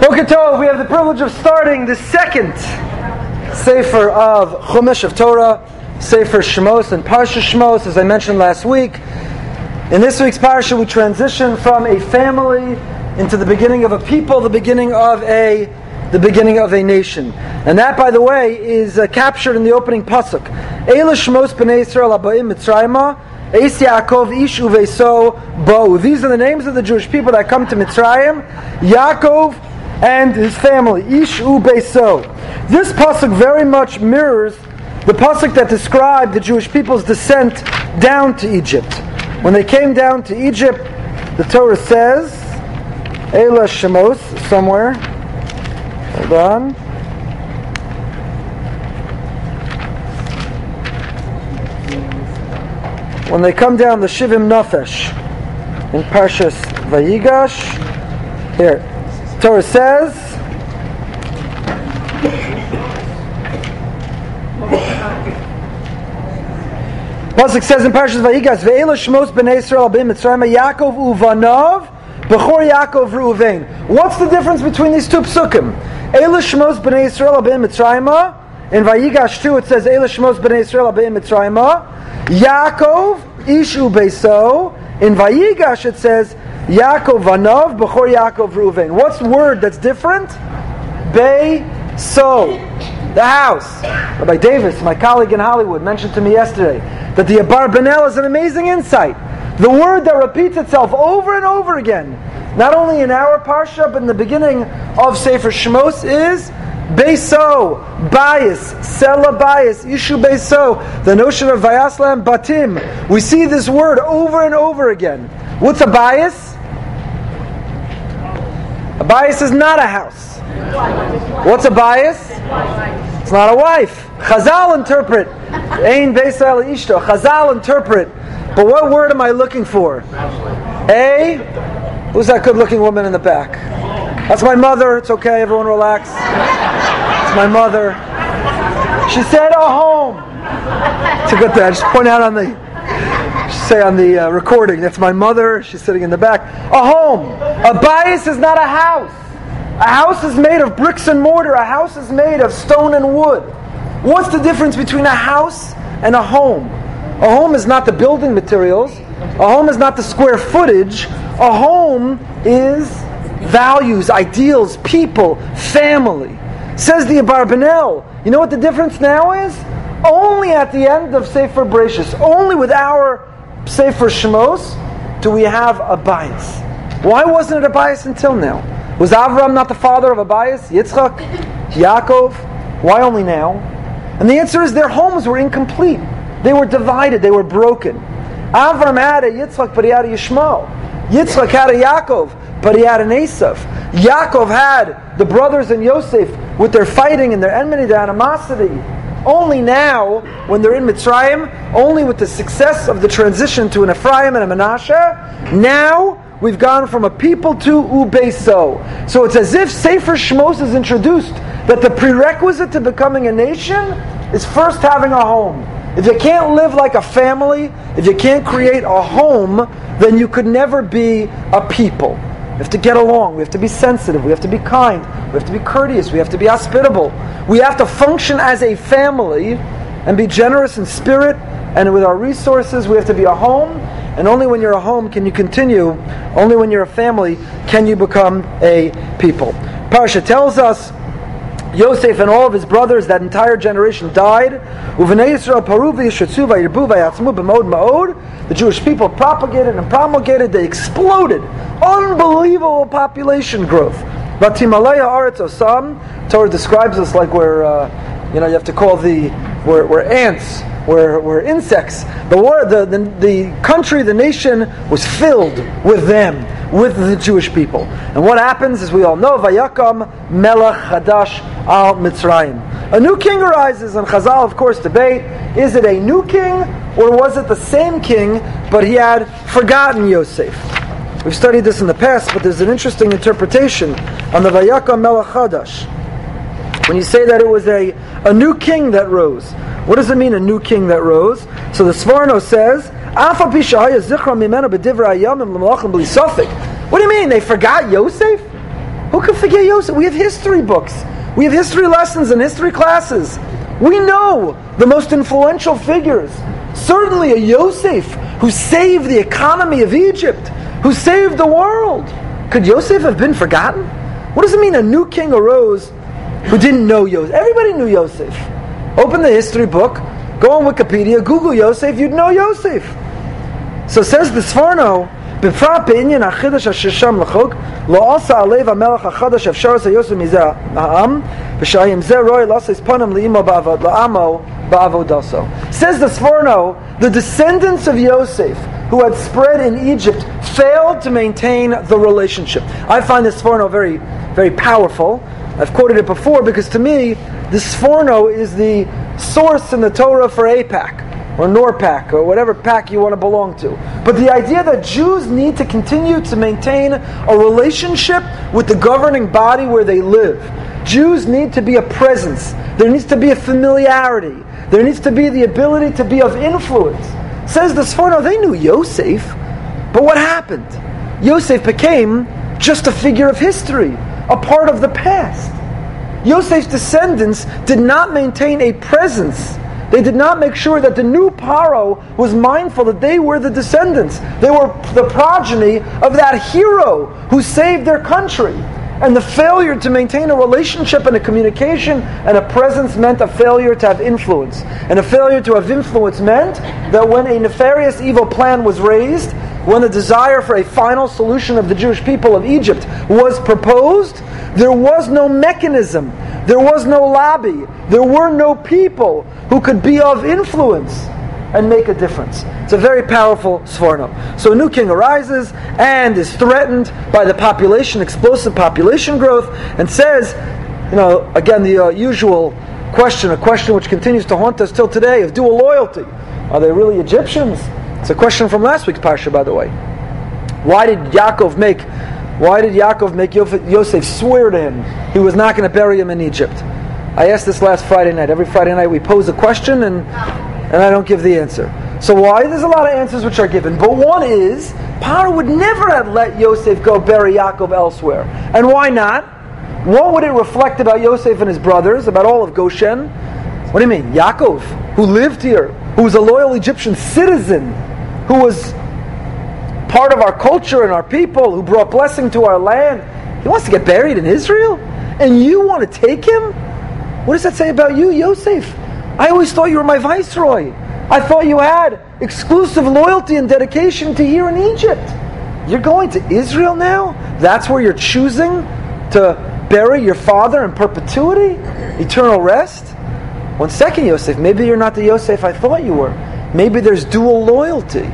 Boker we have the privilege of starting the second Sefer of Chumash of Torah, Sefer Shmos and Parsha Shmos, as I mentioned last week. In this week's Parsha, we transition from a family into the beginning of a people, the beginning of a the beginning of a nation. And that, by the way, is uh, captured in the opening pasuk. Eila Shemos b'nei Yisrael abayim Mitzrayimah, Eis Yaakov Ish Uveso Bo. These are the names of the Jewish people that come to Mitzrayim. Yaakov and his family. Ish Ubeso. This pasuk very much mirrors the pasuk that described the Jewish people's descent down to Egypt. When they came down to Egypt, the Torah says, Eila Shemos, somewhere. Hold on. When they come down the Shivim Nafesh in Parshas Vayigash, here, Torah says, Pasuk says in Parshas Vayigash, Ve'ela Shmos b'nei Yisrael abim Mitzrayim Yaakov uvanov b'chor Yaakov Reuven. What's the difference between these two psukim? Eila Shmos b'nei Yisrael abim Mitzrayim. In Vayigash 2 it says Eila Shmos b'nei Yisrael abim Mitzrayim. Yaakov Ishu Beiso. In Vayigash it says Yaakov Vanov b'chor Yaakov Reuven. What's word that's different? Beiso. The house. Rabbi Davis, my colleague in Hollywood, mentioned to me yesterday that the Abar Abarbanel is an amazing insight. The word that repeats itself over and over again, not only in our parsha, but in the beginning of Sefer Shmos, is Beso, bayis, Sela bayis, Ishu Beso, the notion of Vayaslam Batim. We see this word over and over again. What's a bayis? Bayis is not a house. What's a bayis? It's not a wife. Chazal interpret. Ein Beisel Ishto. Chazal interpret. But what word am I looking for? A. Who's that good looking woman in the back? That's my mother. It's okay. Everyone relax. It's my mother. She said a home. It's a good thing. I just point out on the say on the uh, recording. That's my mother. She's sitting in the back. A home. A bayis is not a house. A house is made of bricks and mortar. A house is made of stone and wood. What's the difference between a house and a home? A home is not the building materials. A home is not the square footage. A home is values, ideals, people, family. Says the Abarbanel. You know what the difference now is? Only at the end of Sefer Bereshis, only with our Sefer Shemos, do we have a bayis. Why wasn't it a bayis until now? Was Avram not the father of a bayis? Yitzchak? Yaakov? Why only now? And the answer is their homes were incomplete. They were divided, they were broken. Avram had a Yitzchak, but he had a Yishmael. Yitzchak had a Yaakov, but he had an Esav. Yaakov had the brothers and Yosef with their fighting and their enmity, their animosity. Only now, when they're in Mitzrayim, only with the success of the transition to an Ephraim and a Menashe, now we've gone from a people to Ubeso. So it's as if Sefer Shmos is introduced that the prerequisite to becoming a nation is first having a home. If you can't live like a family, if you can't create a home, then you could never be a people. We have to get along. We have to be sensitive. We have to be kind. We have to be courteous. We have to be hospitable. We have to function as a family and be generous in spirit and with our resources. We have to be a home. And only when you're a home can you continue. Only when you're a family can you become a people. Parsha tells us Yosef and all of his brothers, that entire generation died. The Jewish people propagated and promulgated, they exploded. Unbelievable population growth. Torah describes us like we're, uh, you know, you have to call the, we're, we're ants, we're, we're insects. The, war, the, the, the country, the nation was filled with them with the Jewish people. And what happens, as we all know, Vayakam Melech Hadash al Mitzrayim. A new king arises, and Chazal, of course, debate is it a new king or was it the same king, but he had forgotten Yosef? We've studied this in the past, but there's an interesting interpretation on the Vayakam Melech Hadash. When you say that it was a, a new king that rose, what does it mean, a new king that rose? So the Sforno says, what do you mean? They forgot Yosef? Who could forget Yosef? We have history books. We have history lessons and history classes. We know the most influential figures. Certainly a Yosef who saved the economy of Egypt, who saved the world. Could Yosef have been forgotten? What does it mean a new king arose who didn't know Yosef? Everybody knew Yosef. Open the history book, go on Wikipedia, Google Yosef, you'd know Yosef. So says the Sforno, בפרט בעניין החידש אשר שם לחוק, לא עשה עליו המלך החדש אפשר עשה יוסף מזה העם, ושהאם זה רואי לעשה פנם לאמו לעמו בעבודתו. Says the Sforno, the descendants of Yosef, who had spread in Egypt, failed to maintain the relationship. I find this Sforno very, very powerful. I've quoted it before because to me, this Sforno is the source in the Torah for AIPAC or NORPAC or whatever pack you want to belong to. But the idea that Jews need to continue to maintain a relationship with the governing body where they live. Jews need to be a presence. There needs to be a familiarity. There needs to be the ability to be of influence. Says the Sforno, they knew Yosef, but what happened? Yosef became just a figure of history, a part of the past. Yosef's descendants did not maintain a presence they did not make sure that the new Paro was mindful that they were the descendants. They were the progeny of that hero who saved their country. And the failure to maintain a relationship and a communication and a presence meant a failure to have influence. And a failure to have influence meant that when a nefarious evil plan was raised, when the desire for a final solution of the Jewish people of Egypt was proposed, there was no mechanism, there was no lobby, there were no people who could be of influence and make a difference. It's a very powerful Sforno. So a new king arises and is threatened by the population, explosive population growth, and says, you know, again, the uh, usual question, a question which continues to haunt us till today, of dual loyalty. Are they really Egyptians? It's a question from last week's Parsha, by the way. Why did Yaakov make why did Yaakov make Yosef swear to him he was not going to bury him in Egypt? I asked this last Friday night. Every Friday night we pose a question and, and I don't give the answer. So why? There's a lot of answers which are given. But one is, Paro would never have let Yosef go bury Yaakov elsewhere. And why not? What would it reflect about Yosef and his brothers, about all of Goshen? What do you mean? Yaakov, who lived here, who was a loyal Egyptian citizen, who was part of our culture and our people, who brought blessing to our land. He wants to get buried in Israel? And you want to take him? What does that say about you, Yosef? I always thought you were my viceroy. I thought you had exclusive loyalty and dedication to here in Egypt. You're going to Israel now? That's where you're choosing to bury your father in perpetuity? Eternal rest? One second, Yosef. Maybe you're not the Yosef I thought you were. Maybe there's dual loyalty.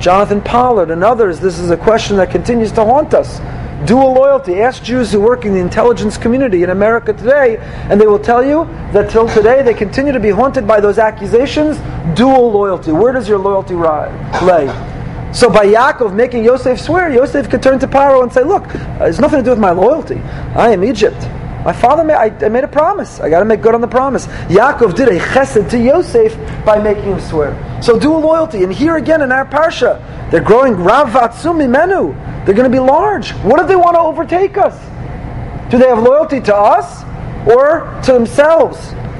Jonathan Pollard and others, this is a question that continues to haunt us. Dual loyalty. Ask Jews who work in the intelligence community in America today, and they will tell you that till today they continue to be haunted by those accusations. Dual loyalty. Where does your loyalty lay? So by Yaakov making Yosef swear, Yosef could turn to Paro and say, Look, it's nothing to do with my loyalty. I am Egypt. My father made, I, I made a promise. I got to make good on the promise. Yaakov did a chesed to Yosef by making him swear. So dual loyalty. And here again in our parsha, they're growing rav vatsumi menu. They're going to be large. What if they want to overtake us? Do they have loyalty to us or to themselves?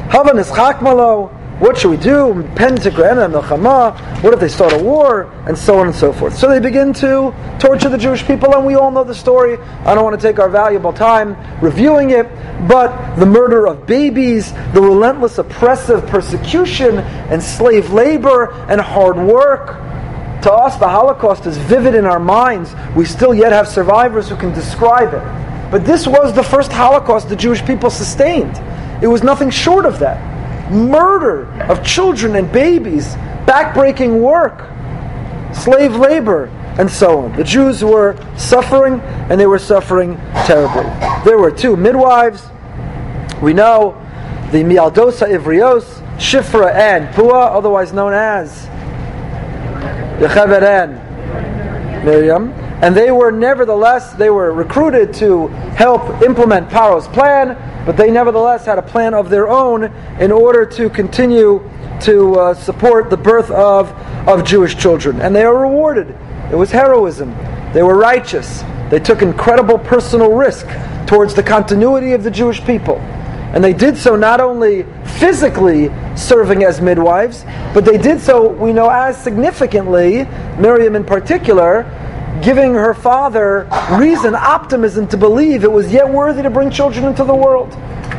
Havan is chakmalo. What should we do? The Hamah, what if they start a war? And so on and so forth. So they begin to torture the Jewish people, and we all know the story. I don't want to take our valuable time reviewing it, but the murder of babies, the relentless oppressive persecution, and slave labor, and hard work. To us, the Holocaust is vivid in our minds. We still yet have survivors who can describe it. But this was the first Holocaust the Jewish people sustained. It was nothing short of that murder of children and babies, backbreaking work, slave labor, and so on. The Jews were suffering, and they were suffering terribly. There were two midwives. We know the Mialdosa Ivrios, Shifra, and Pua, otherwise known as Yocheved and Miriam. And they were nevertheless, they were recruited to help implement Paro's plan but they nevertheless had a plan of their own in order to continue to uh, support the birth of, of Jewish children. And they are rewarded. It was heroism. They were righteous. They took incredible personal risk towards the continuity of the Jewish people. And they did so not only physically serving as midwives, but they did so, we know, as significantly, Miriam in particular, giving her father reason, optimism to believe it was yet worthy to bring children into the world.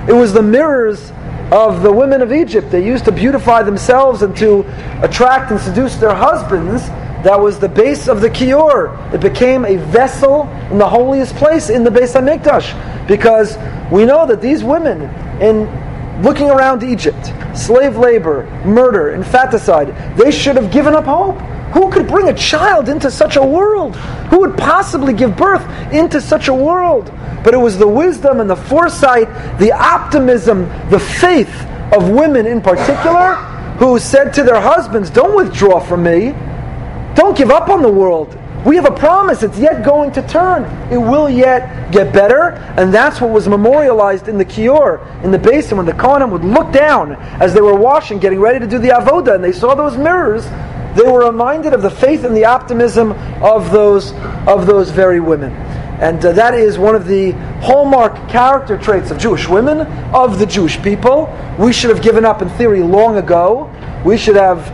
It was the mirrors of the women of Egypt. They used to beautify themselves and to attract and seduce their husbands. That was the base of the kior. It became a vessel in the holiest place in the Beis Hamikdash, because we know that these women, in looking around Egypt, slave labor, murder, infanticide, they should have given up hope. Who could bring a child into such a world? Who would possibly give birth into such a world? But it was the wisdom and the foresight, the optimism, the faith of women in particular who said to their husbands, Don't withdraw from me. Don't give up on the world. We have a promise. It's yet going to turn. It will yet get better. And that's what was memorialized in the Kior, in the basin, when the Kohanim would look down as they were washing, getting ready to do the Avoda, and they saw those mirrors they were reminded of the faith and the optimism of those, of those very women. And uh, that is one of the hallmark character traits of Jewish women, of the Jewish people. We should have given up in theory long ago. We should have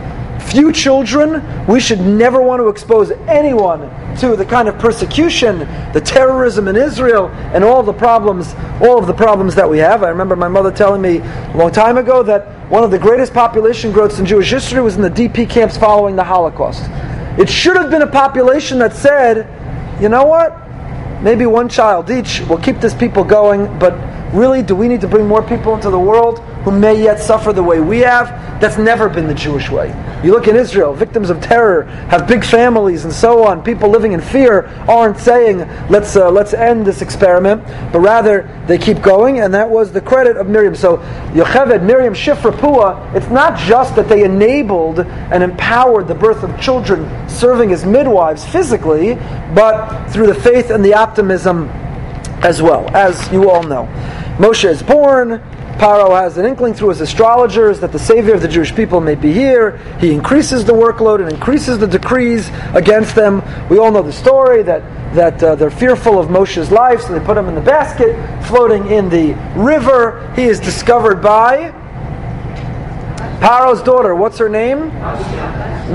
few children. We should never want to expose anyone to the kind of persecution, the terrorism in Israel, and all the problems, all of the problems that we have. I remember my mother telling me a long time ago that one of the greatest population growths in Jewish history was in the DP camps following the Holocaust. It should have been a population that said, you know what? Maybe one child each will keep this people going, but really, do we need to bring more people into the world? Who may yet suffer the way we have. That's never been the Jewish way. You look in Israel, victims of terror have big families and so on. People living in fear aren't saying, let's, uh, let's end this experiment, but rather they keep going, and that was the credit of Miriam. So, Yocheved, Miriam, Shifra, Pua, it's not just that they enabled and empowered the birth of children serving as midwives physically, but through the faith and the optimism as well, as you all know. Moshe is born, Paro has an inkling through his astrologers that the savior of the Jewish people may be here. He increases the workload and increases the decrees against them. We all know the story that that uh, they're fearful of Moshe's life, so they put him in the basket, floating in the river. He is discovered by Paro's daughter. What's her name?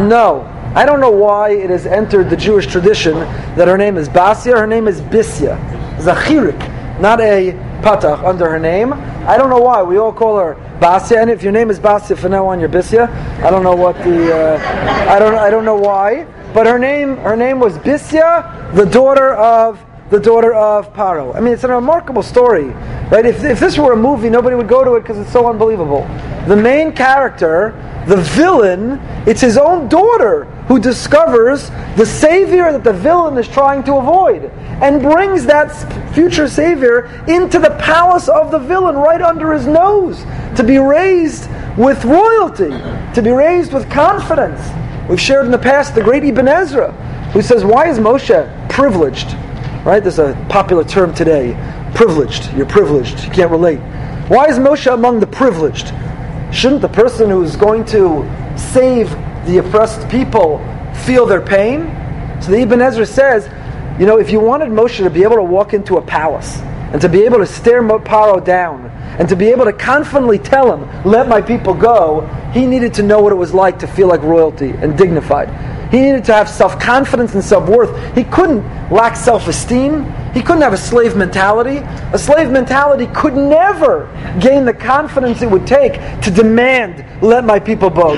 No. I don't know why it has entered the Jewish tradition that her name is Basia. Her name is Bisya. Zachirik, not a patach under her name. I don't know why. We all call her Basia, and if your name is Basia for now on, you're Bisya. I don't know what the. Uh, I don't. I don't know why. But her name. Her name was Bisya, the daughter of the daughter of Paro. I mean, it's a remarkable story, right? If, if this were a movie, nobody would go to it because it's so unbelievable. The main character, the villain, it's his own daughter who discovers the savior that the villain is trying to avoid and brings that future savior into the palace of the villain right under his nose to be raised with royalty, to be raised with confidence. We've shared in the past the great Ibn Ezra, who says, Why is Moshe privileged? Right? There's a popular term today privileged. You're privileged. You can't relate. Why is Moshe among the privileged? Shouldn't the person who's going to save the oppressed people feel their pain? So the Ibn Ezra says, you know, if you wanted Moshe to be able to walk into a palace and to be able to stare Paro down and to be able to confidently tell him, let my people go, he needed to know what it was like to feel like royalty and dignified. He needed to have self confidence and self worth. He couldn't lack self esteem. He couldn't have a slave mentality. A slave mentality could never gain the confidence it would take to demand, let my people go.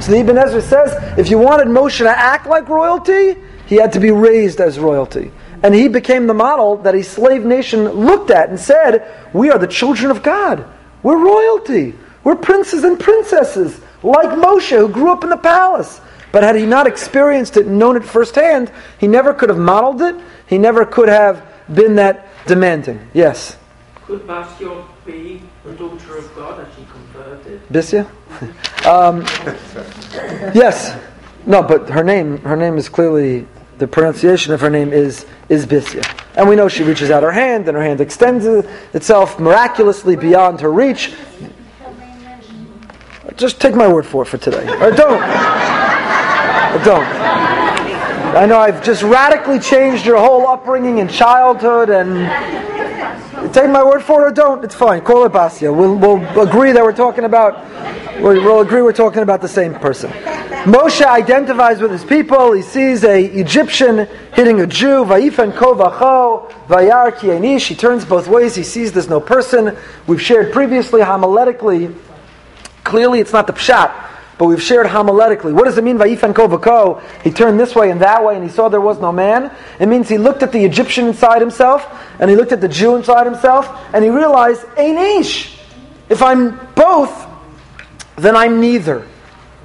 So the Ibn Ezra says, if you wanted Moshe to act like royalty, he had to be raised as royalty. And he became the model that a slave nation looked at and said, We are the children of God. We're royalty. We're princes and princesses, like Moshe, who grew up in the palace. But had he not experienced it and known it firsthand, he never could have modeled it. He never could have been that demanding. Yes? Could Basia be the daughter of God as she converted? Bisya? um, yes. No, but her name, her name is clearly, the pronunciation of her name is, is Bisya. And we know she reaches out her hand, and her hand extends itself miraculously beyond her reach. Just take my word for it for today. Or don't. Don't. I know I've just radically changed your whole upbringing and childhood, and take my word for it or don't. It's fine. Call it Basia. We'll, we'll agree that we're talking about. We'll, agree we're talking about the same person. Moshe identifies with his people. He sees a Egyptian hitting a Jew. Vayifan kovacho vayar kienish. He turns both ways. He sees there's no person. We've shared previously homiletically. Clearly, it's not the pshat but we've shared homiletically. What does it mean, Vayifan Kovako? He turned this way and that way and he saw there was no man. It means he looked at the Egyptian inside himself and he looked at the Jew inside himself and he realized, Einish, if I'm both, then I'm neither.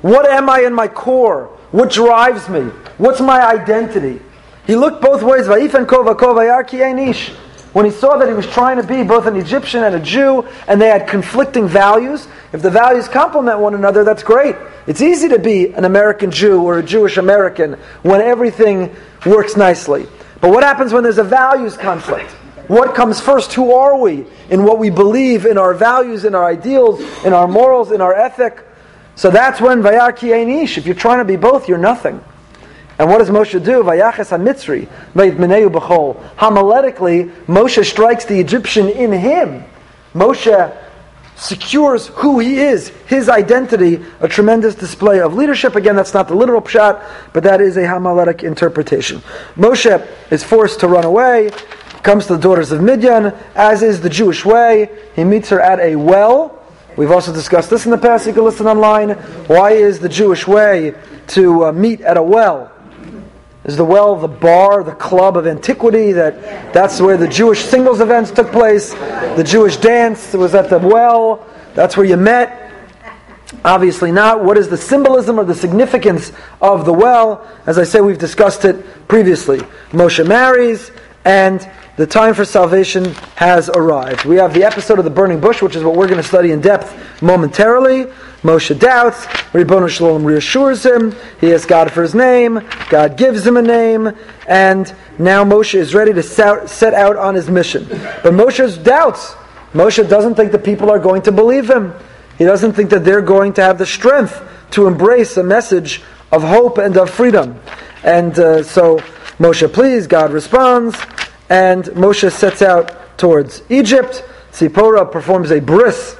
What am I in my core? What drives me? What's my identity? He looked both ways. Vayifan Kovako Vayarki Einish when he saw that he was trying to be both an Egyptian and a Jew, and they had conflicting values, if the values complement one another, that's great. It's easy to be an American Jew or a Jewish American when everything works nicely. But what happens when there's a values conflict? What comes first? Who are we? In what we believe, in our values, in our ideals, in our morals, in our ethic. So that's when Vayar Ki If you're trying to be both, you're nothing. And what does Moshe do? Vayaches HaMitzri, Vayitmeneu B'chol. Homiletically, Moshe strikes the Egyptian in him. Moshe secures who he is, his identity, a tremendous display of leadership. Again, that's not the literal pshat, but that is a homiletic interpretation. Moshe is forced to run away, comes to the daughters of Midian, as is the Jewish way. He meets her at a well. We've also discussed this in the past. You can listen online. Why is the Jewish way to uh, meet at a well? Is the well the bar, the club of antiquity? That that's where the Jewish singles events took place. The Jewish dance was at the well. That's where you met. Obviously not. What is the symbolism or the significance of the well? As I say, we've discussed it previously. Moshe marries, and the time for salvation has arrived. We have the episode of the burning bush, which is what we're going to study in depth momentarily. Moshe doubts. Ribbon Shalom reassures him. He asks God for his name. God gives him a name. And now Moshe is ready to set out on his mission. But Moshe doubts. Moshe doesn't think the people are going to believe him. He doesn't think that they're going to have the strength to embrace a message of hope and of freedom. And uh, so Moshe pleads, God responds, and Moshe sets out towards Egypt. Zipporah performs a bris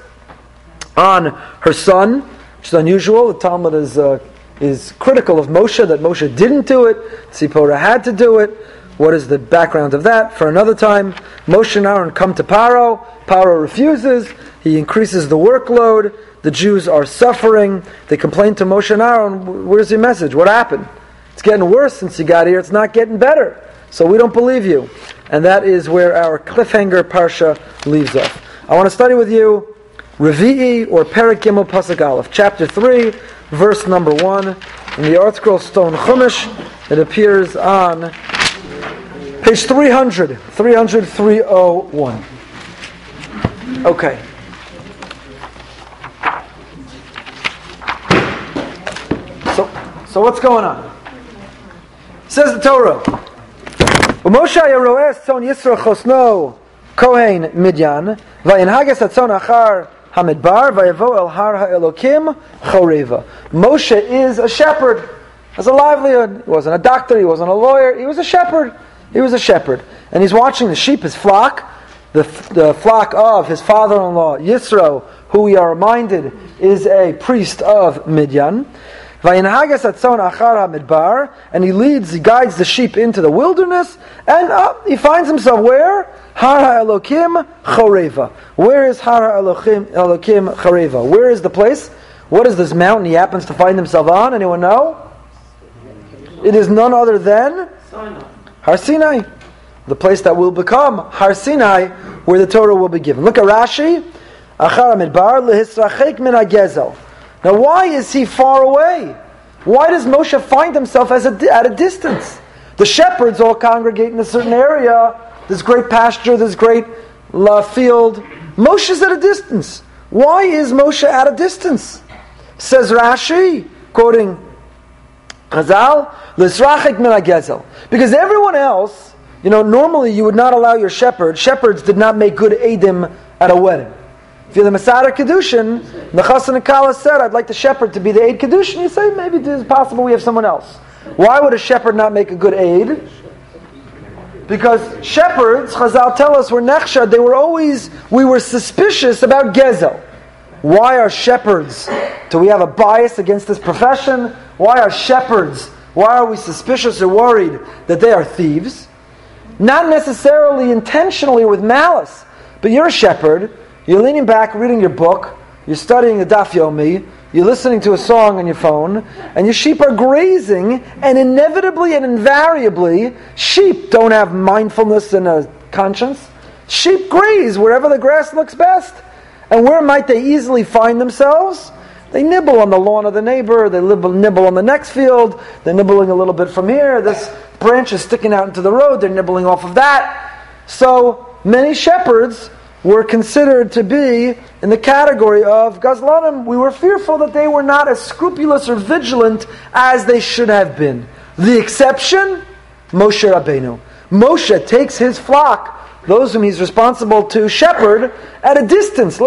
on her son, which is unusual. The Talmud is, uh, is critical of Moshe, that Moshe didn't do it, Zipporah had to do it. What is the background of that? For another time, Moshe and Aaron come to Paro. Paro refuses. He increases the workload. The Jews are suffering. They complain to Moshe and Aaron, Where's your message? What happened? It's getting worse since you got here. It's not getting better. So we don't believe you. And that is where our cliffhanger parsha leaves off. I want to study with you Revi'i or Perik Gimel chapter 3, verse number 1. In the ArtScroll Stone Chumash, it appears on page 300, 300, 301. Okay. So, so what's going on? Says the Torah. Moshe Yeroes Tzon Yisro Chosno Kohen Midyan Vayin Atzon Achar Hamidbar Vayavo El Har HaElokim Choreva. Moshe is a shepherd, has a livelihood. He wasn't a doctor, he wasn't a lawyer, he was a shepherd. He was a shepherd. And he's watching the sheep, his flock, the, the flock of his father in law, Yisro, who we are reminded is a priest of Midian. And he leads, he guides the sheep into the wilderness, and uh, he finds himself where? Har Elokim Choreva. Where is Har Elokim, Elokim Choreva? Where is the place? What is this mountain he happens to find himself on? Anyone know? It is none other than Har Sinai, the place that will become Har Sinai, where the Torah will be given. Look at Rashi. Now, why is he far away? Why does Moshe find himself a, at a distance? The shepherds all congregate in a certain area there's great pasture, this great uh, field. Moshe's at a distance. Why is Moshe at a distance? Says Rashi, quoting Chazal, L'srachik min Because everyone else, you know, normally you would not allow your shepherd. Shepherds did not make good edim at a wedding. If you're the Masada Kedushin, the Chassan and Kala said, I'd like the shepherd to be the aid Kedushin, you say, maybe it's possible we have someone else. Why would a shepherd not make a good aid? Because shepherds, Chazal tell us, were nechshad. They were always, we were suspicious about gezel. Why are shepherds? Do we have a bias against this profession? Why are shepherds? Why are we suspicious or worried that they are thieves? Not necessarily intentionally with malice, but you're a shepherd. You're leaning back, reading your book. You're studying the Daf Yomi. You're listening to a song on your phone, and your sheep are grazing, and inevitably and invariably, sheep don't have mindfulness and a conscience. Sheep graze wherever the grass looks best. And where might they easily find themselves? They nibble on the lawn of the neighbor, they nibble on the next field, they're nibbling a little bit from here, this branch is sticking out into the road, they're nibbling off of that. So many shepherds were considered to be in the category of Gazlanim. We were fearful that they were not as scrupulous or vigilant as they should have been. The exception, Moshe Rabbeinu. Moshe takes his flock, those whom he's responsible to shepherd, at a distance.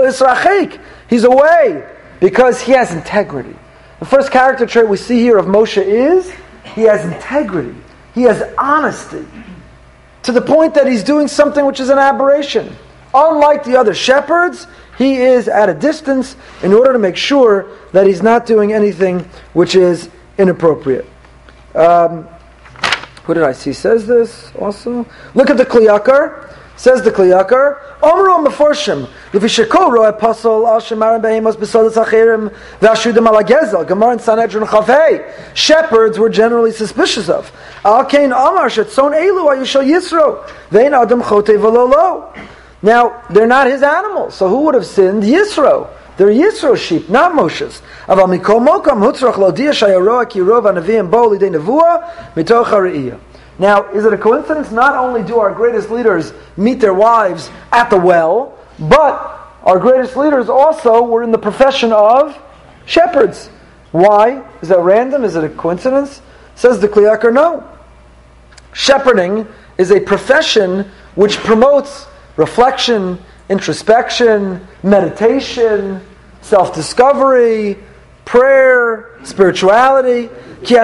He's away because he has integrity. The first character trait we see here of Moshe is he has integrity, he has honesty, to the point that he's doing something which is an aberration. Unlike the other shepherds, he is at a distance in order to make sure that he's not doing anything which is inappropriate. Um, who did I see says this also? Look at the Kli Yakar. Says the Kli Yakar, Omro Meforshim, Levi Roy Apostle Al Shemarim Behemos Besodas Achirim Vashudim Al Gezel, Gemara in Sanhedrin Chavei. Shepherds were generally suspicious of. Al Kain Amar Shetzon Elu Ayushal Yisro, Vein Adam Chote Velolo. Now, they're not his animals, so who would have sinned? Yisro. They're Yisro sheep, not Moshe's. Now, is it a coincidence? Not only do our greatest leaders meet their wives at the well, but our greatest leaders also were in the profession of shepherds. Why? Is that random? Is it a coincidence? Says the Kli Yakar, no. Shepherding is a profession which promotes reflection, introspection, meditation, self discovery, prayer, spirituality. Says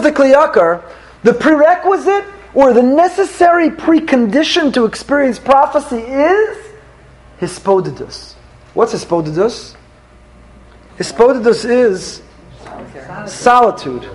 the Kli Yakar, the prerequisite or the necessary precondition to experience prophecy is hispodidus. What's hispodidus? Hispodidus is solitude.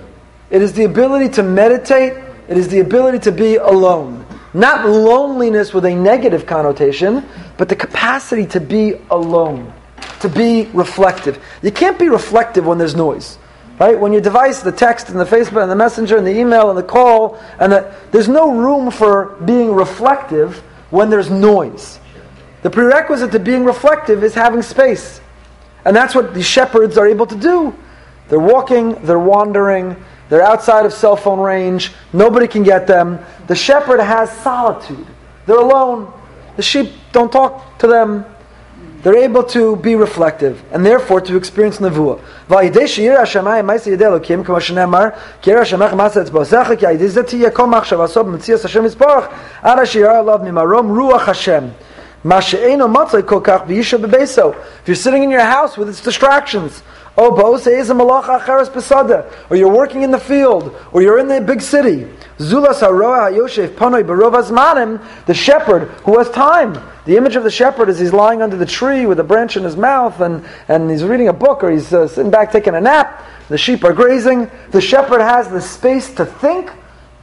It is the ability to meditate. It is the ability to be alone. Not loneliness with a negative connotation, but the capacity to be alone, to be reflective. You can't be reflective when there's noise. Right? When your device, the text and the Facebook and the messenger and the email and the call, and the, there's no room for being reflective when there's noise. The prerequisite to being reflective is having space. And that's what the shepherds are able to do. They're walking, they're wandering, they're outside of cell phone range. Nobody can get them. The shepherd has solitude. They're alone. The sheep don't talk to them. They're able to be reflective and therefore to experience nevuah. If you're sitting in your house with its distractions, or you're working in the field, or you're in the big city. The shepherd who has time. The image of the shepherd is he's lying under the tree with a branch in his mouth and, and he's reading a book or he's uh, sitting back taking a nap. The sheep are grazing. The shepherd has the space to think,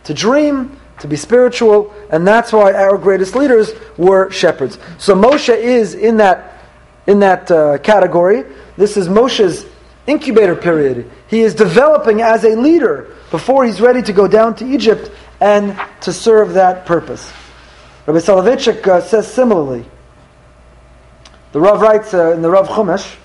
to dream, to be spiritual, and that's why our greatest leaders were shepherds. So Moshe is in that, in that uh, category. This is Moshe's incubator period. He is developing as a leader before he's ready to go down to Egypt and to serve that purpose. Rabbi Soloveitchik uh, says similarly. The Rav writes uh, in the Rav Chumash,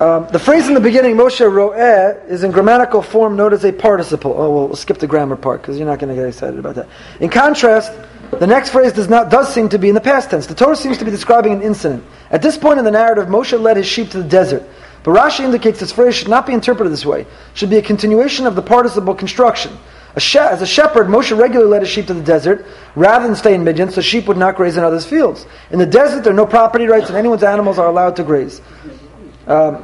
Um, the phrase in the beginning, Moshe Ro'eh, is in grammatical form known as a participle. Oh, well, we'll skip the grammar part because you're not going to get excited about that. In contrast, the next phrase does not does seem to be in the past tense. The Torah seems to be describing an incident. At this point in the narrative, Moshe led his sheep to the desert. But Rashi indicates this phrase should not be interpreted this way. It should be a continuation of the participle construction. As a shepherd, Moshe regularly led his sheep to the desert rather than stay in Midian, so sheep would not graze in others' fields. In the desert, there are no property rights, and anyone's animals are allowed to graze. Um,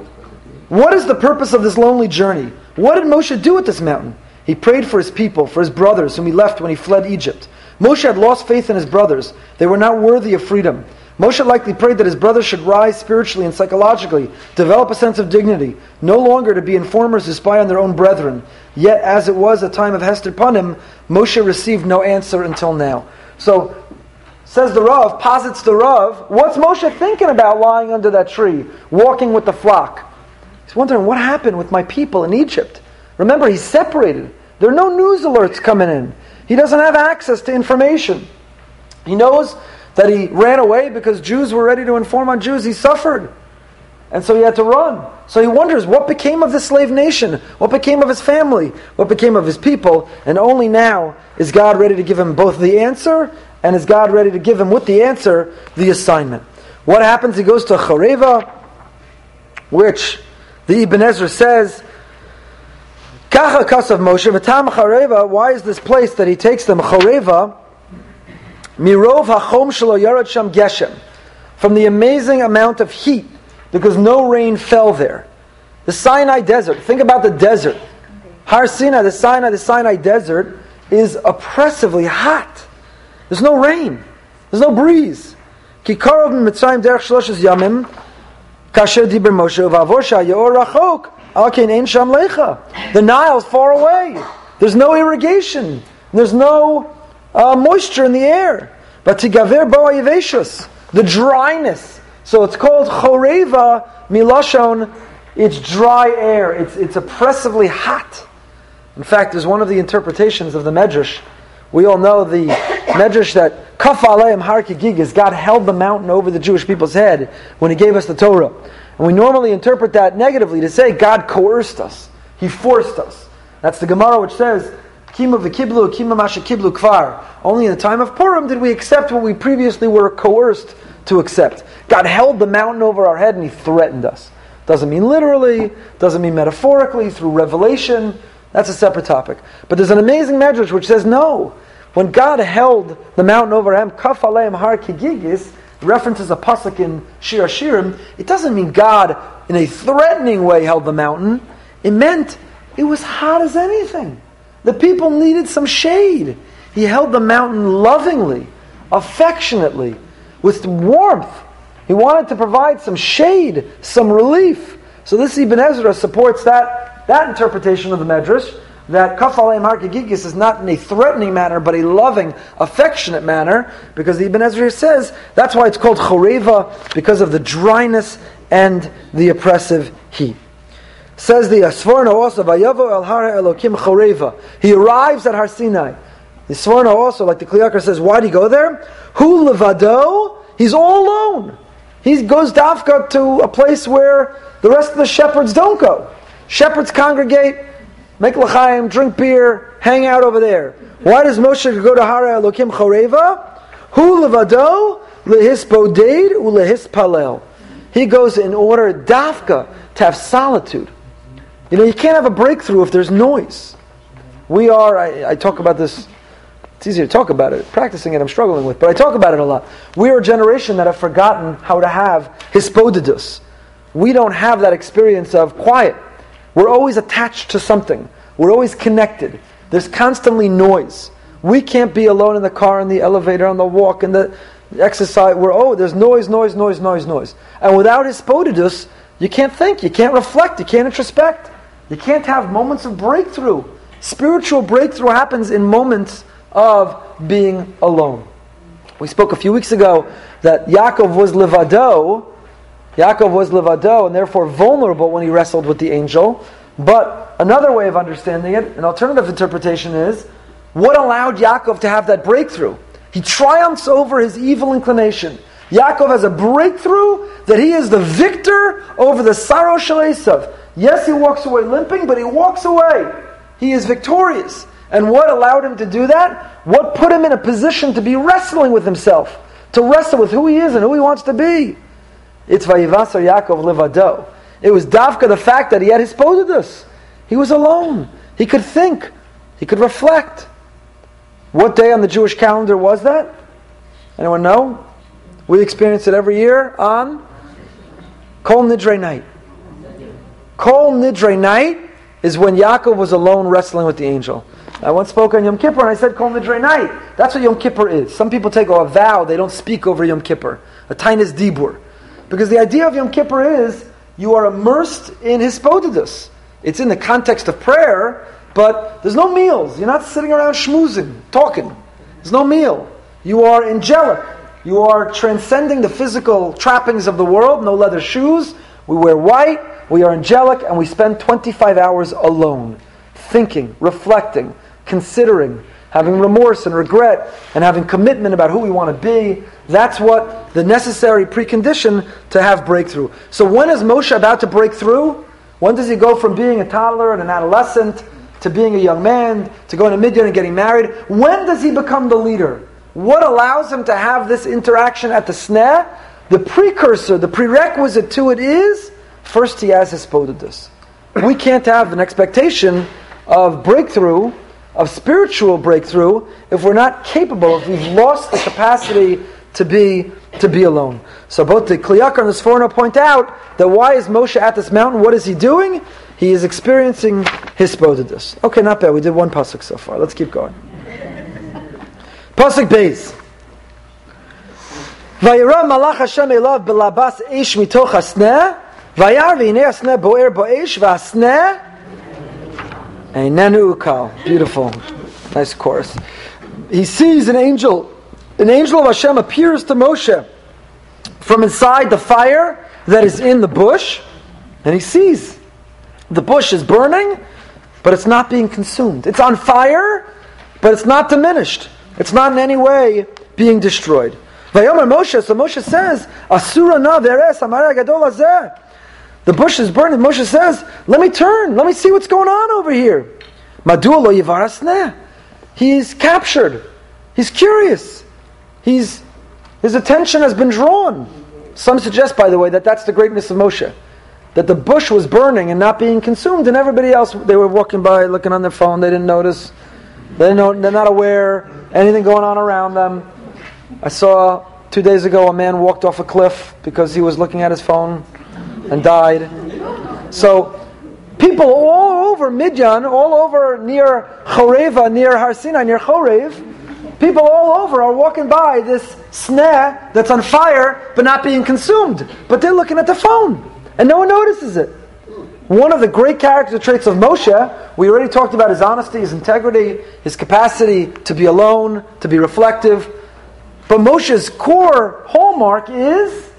what is the purpose of this lonely journey? What did Moshe do at this mountain? He prayed for his people, for his brothers, whom he left when he fled Egypt. Moshe had lost faith in his brothers. They were not worthy of freedom. Moshe likely prayed that his brothers should rise spiritually and psychologically, develop a sense of dignity, no longer to be informers who spy on their own brethren. Yet, as it was a time of Hester Panim, Moshe received no answer until now. So, says the Rav, posits the Rav, what's Moshe thinking about lying under that tree, walking with the flock? He's wondering, what happened with my people in Egypt? Remember, he's separated. There are no news alerts coming in. He doesn't have access to information. He knows that he ran away because Jews were ready to inform on Jews. He suffered. And so he had to run. So he wonders what became of the slave nation? What became of his family? What became of his people? And only now is God ready to give him both the answer and is God ready to give him with the answer the assignment. What happens? He goes to Chareva, which the Ibn Ezra says, Kacha Kasav Moshe, V'tam Chareva, why is this place that he takes them, Chareva, Mirov hachom shelo yarad sham geshem. From the amazing amount of heat, because no rain fell there. The Sinai desert, think about the desert. Har Sinai, the Sinai, the Sinai desert is oppressively hot. There's no rain. There's no breeze. Kikarov mitzrayim derech shloshes yamim, kasher diber Moshe, v'avor sha'yor rachok, al kein ein sham lecha. The Nile's far away. There's no irrigation. There's no uh, moisture in the air. But to gaver boayiveshus, the dryness. So it's called choreva milashon. It's dry air. It's, it's oppressively hot. In fact, there's one of the interpretations of the Medrash. We all know the Medrash that Kaf Aleim Har God held the mountain over the Jewish people's head when He gave us the Torah. And we normally interpret that negatively to say God coerced us. He forced us. That's the Gemara which says Kima v'kiblu, kima masha kiblu kvar. Only in the time of Purim did we accept what we previously were coerced to accept. God held the mountain over our head and He threatened us. Doesn't mean literally, doesn't mean metaphorically, through revelation. That's a separate topic. But there's an amazing medrash which says no. When God held the mountain over him, kaf har kigigis, references a pasuk in Shir Shirim, it doesn't mean God in a threatening way held the mountain. It meant it was hot as anything. The people needed some shade. He held the mountain lovingly, affectionately, with warmth. He wanted to provide some shade, some relief. So this Ibn Ezra supports that, that interpretation of the Medrash, that Kafalei Markagigis is not in a threatening manner, but a loving, affectionate manner, because the Ibn Ezra says that's why it's called Choreva, because of the dryness and the oppressive heat. Says the Sforno also, Vayavo el Elokim Choreva. He arrives at Har Sinai. The Sforno also, like the Kli Yakar says, why did he go there? Hu levado, he's all alone. He goes dafka to a place where the rest of the shepherds don't go. Shepherds congregate, make l'chaim, drink beer, hang out over there. Why does Moshe go to Har Elokim Choreva? Hu levado lehispoded ulehispalel. He goes in order dafka to have solitude. You know, you can't have a breakthrough if there's noise. We are, I, I, talk about this, it's easier to talk about it. Practicing it, I'm struggling with, but I talk about it a lot. We are a generation that have forgotten how to have hispodidus. We don't have that experience of quiet. We're always attached to something, we're always connected. There's constantly noise. We can't be alone in the car, in the elevator, on the walk, in the exercise. We're, oh, there's noise, noise, noise, noise, noise. And without his hispodidus, you can't think, you can't reflect, you can't introspect. You can't have moments of breakthrough. Spiritual breakthrough happens in moments of being alone. We spoke a few weeks ago that Yaakov was levado. Yaakov was levado and therefore vulnerable when he wrestled with the angel. But another way of understanding it, an alternative interpretation is, what allowed Yaakov to have that breakthrough? He triumphs over his evil inclination. Yaakov has a breakthrough that he is the victor over the sorrow Shalesav. Yes, he walks away limping, but he walks away. He is victorious. And what allowed him to do that? What put him in a position to be wrestling with himself, to wrestle with who he is and who he wants to be? It's Vayivasar Yaakov Livado. It was Davka the fact that he had his this. He was alone. He could think. He could reflect. What day on the Jewish calendar was that? Anyone know? We experience it every year on Kol Nidre night. Kol Nidre night is when Yaakov was alone wrestling with the angel. I once spoke on Yom Kippur and I said Kol Nidre night. That's what Yom Kippur is. Some people take a vow, they don't speak over Yom Kippur. A tainis dibur. Because the idea of Yom Kippur is you are immersed in Hisbodedus. It's in the context of prayer, but there's no meals. You're not sitting around schmoozing, talking. There's no meal. You are angelic. You are transcending the physical trappings of the world, no leather shoes. We wear white, we are angelic, and we spend 25 hours alone, thinking, reflecting, considering, having remorse and regret, and having commitment about who we want to be. That's what the necessary precondition to have breakthrough. So when is Moshe about to break through? When does he go from being a toddler and an adolescent to being a young man to going to Midian and getting married? When does he become the leader? What allows him to have this interaction at the sneh? The precursor, the prerequisite to it is first he has Hisbodedus. We can't have an expectation of breakthrough, of spiritual breakthrough, if we're not capable, if we've lost the capacity to be to be alone. So both the Kli Yakar and the Sforno point out that why is Moshe at this mountain? What is he doing? He is experiencing his Hisbodedus. Okay, not bad. We did one pasuk so far. Let's keep going. pasuk Beis. Vayira malach Hashem elav belabas ish mitoch hasneh, vayar v'inei hasneh boer bo'esh einenu ukal. Beautiful. Nice chorus. He sees an angel an angel of Hashem appears to Moshe from inside the fire that is in the bush, and he sees the bush is burning, but it's not being consumed. It's on fire, but it's not diminished. It's not in any way being destroyed. Vayomer Moshe, so Moshe says, Asura na veres gadol azeh. The bush is burning. Moshe says, let me turn. Let me see what's going on over here. Madua lo yivarasneh. He's captured. He's curious. He's, his attention has been drawn. Some suggest, by the way, that that's the greatness of Moshe. That the bush was burning and not being consumed, and everybody else, they were walking by looking on their phone, they didn't notice. They know, they're not aware anything going on around them. I saw two days ago a man walked off a cliff because he was looking at his phone and died. So, people all over Midian, all over near Choreva, near Har Sinai, near Chorev, People all over are walking by this sneh that's on fire but not being consumed. But they're looking at the phone and no one notices it. One of the great character traits of Moshe, we already talked about his honesty, his integrity, his capacity to be alone, to be reflective. But Moshe's core hallmark is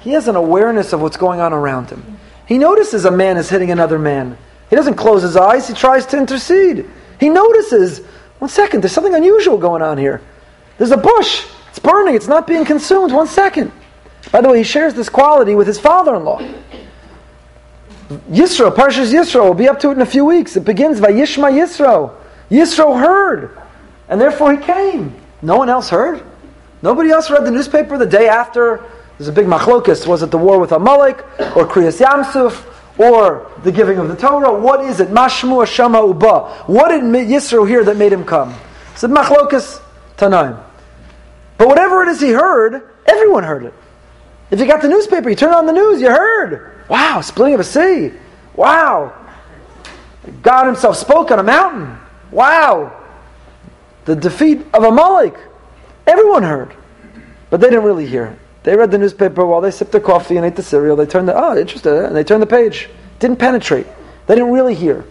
he has an awareness of what's going on around him. He notices a man is hitting another man. He doesn't close his eyes, he tries to intercede. He notices one second, there's something unusual going on here. There's a bush. It's burning. It's not being consumed. One second. By the way, he shares this quality with his father-in-law. Yisro, Parshas Yisro, we'll be up to it in a few weeks. It begins by Yishma Yisro. Yisro heard, and therefore he came. No one else heard. Nobody else read the newspaper the day after. There's a big machlokus. Was it the war with Amalek or Kriyas Yamsuf? or the giving of the Torah. What is it? Mashmu Shama Uba. What did Yisro hear that made him come? Said Machlokas Tanaim. But whatever it is he heard, everyone heard it. If you got the newspaper, you turn on the news, you heard. Wow, splitting of a sea. Wow. God himself spoke on a mountain. Wow. The defeat of Amalek. Everyone heard. But they didn't really hear it. They read the newspaper while they sipped their coffee and ate the cereal. They turned the, oh, interested, eh? and they turned the page. Didn't penetrate. They didn't really hear.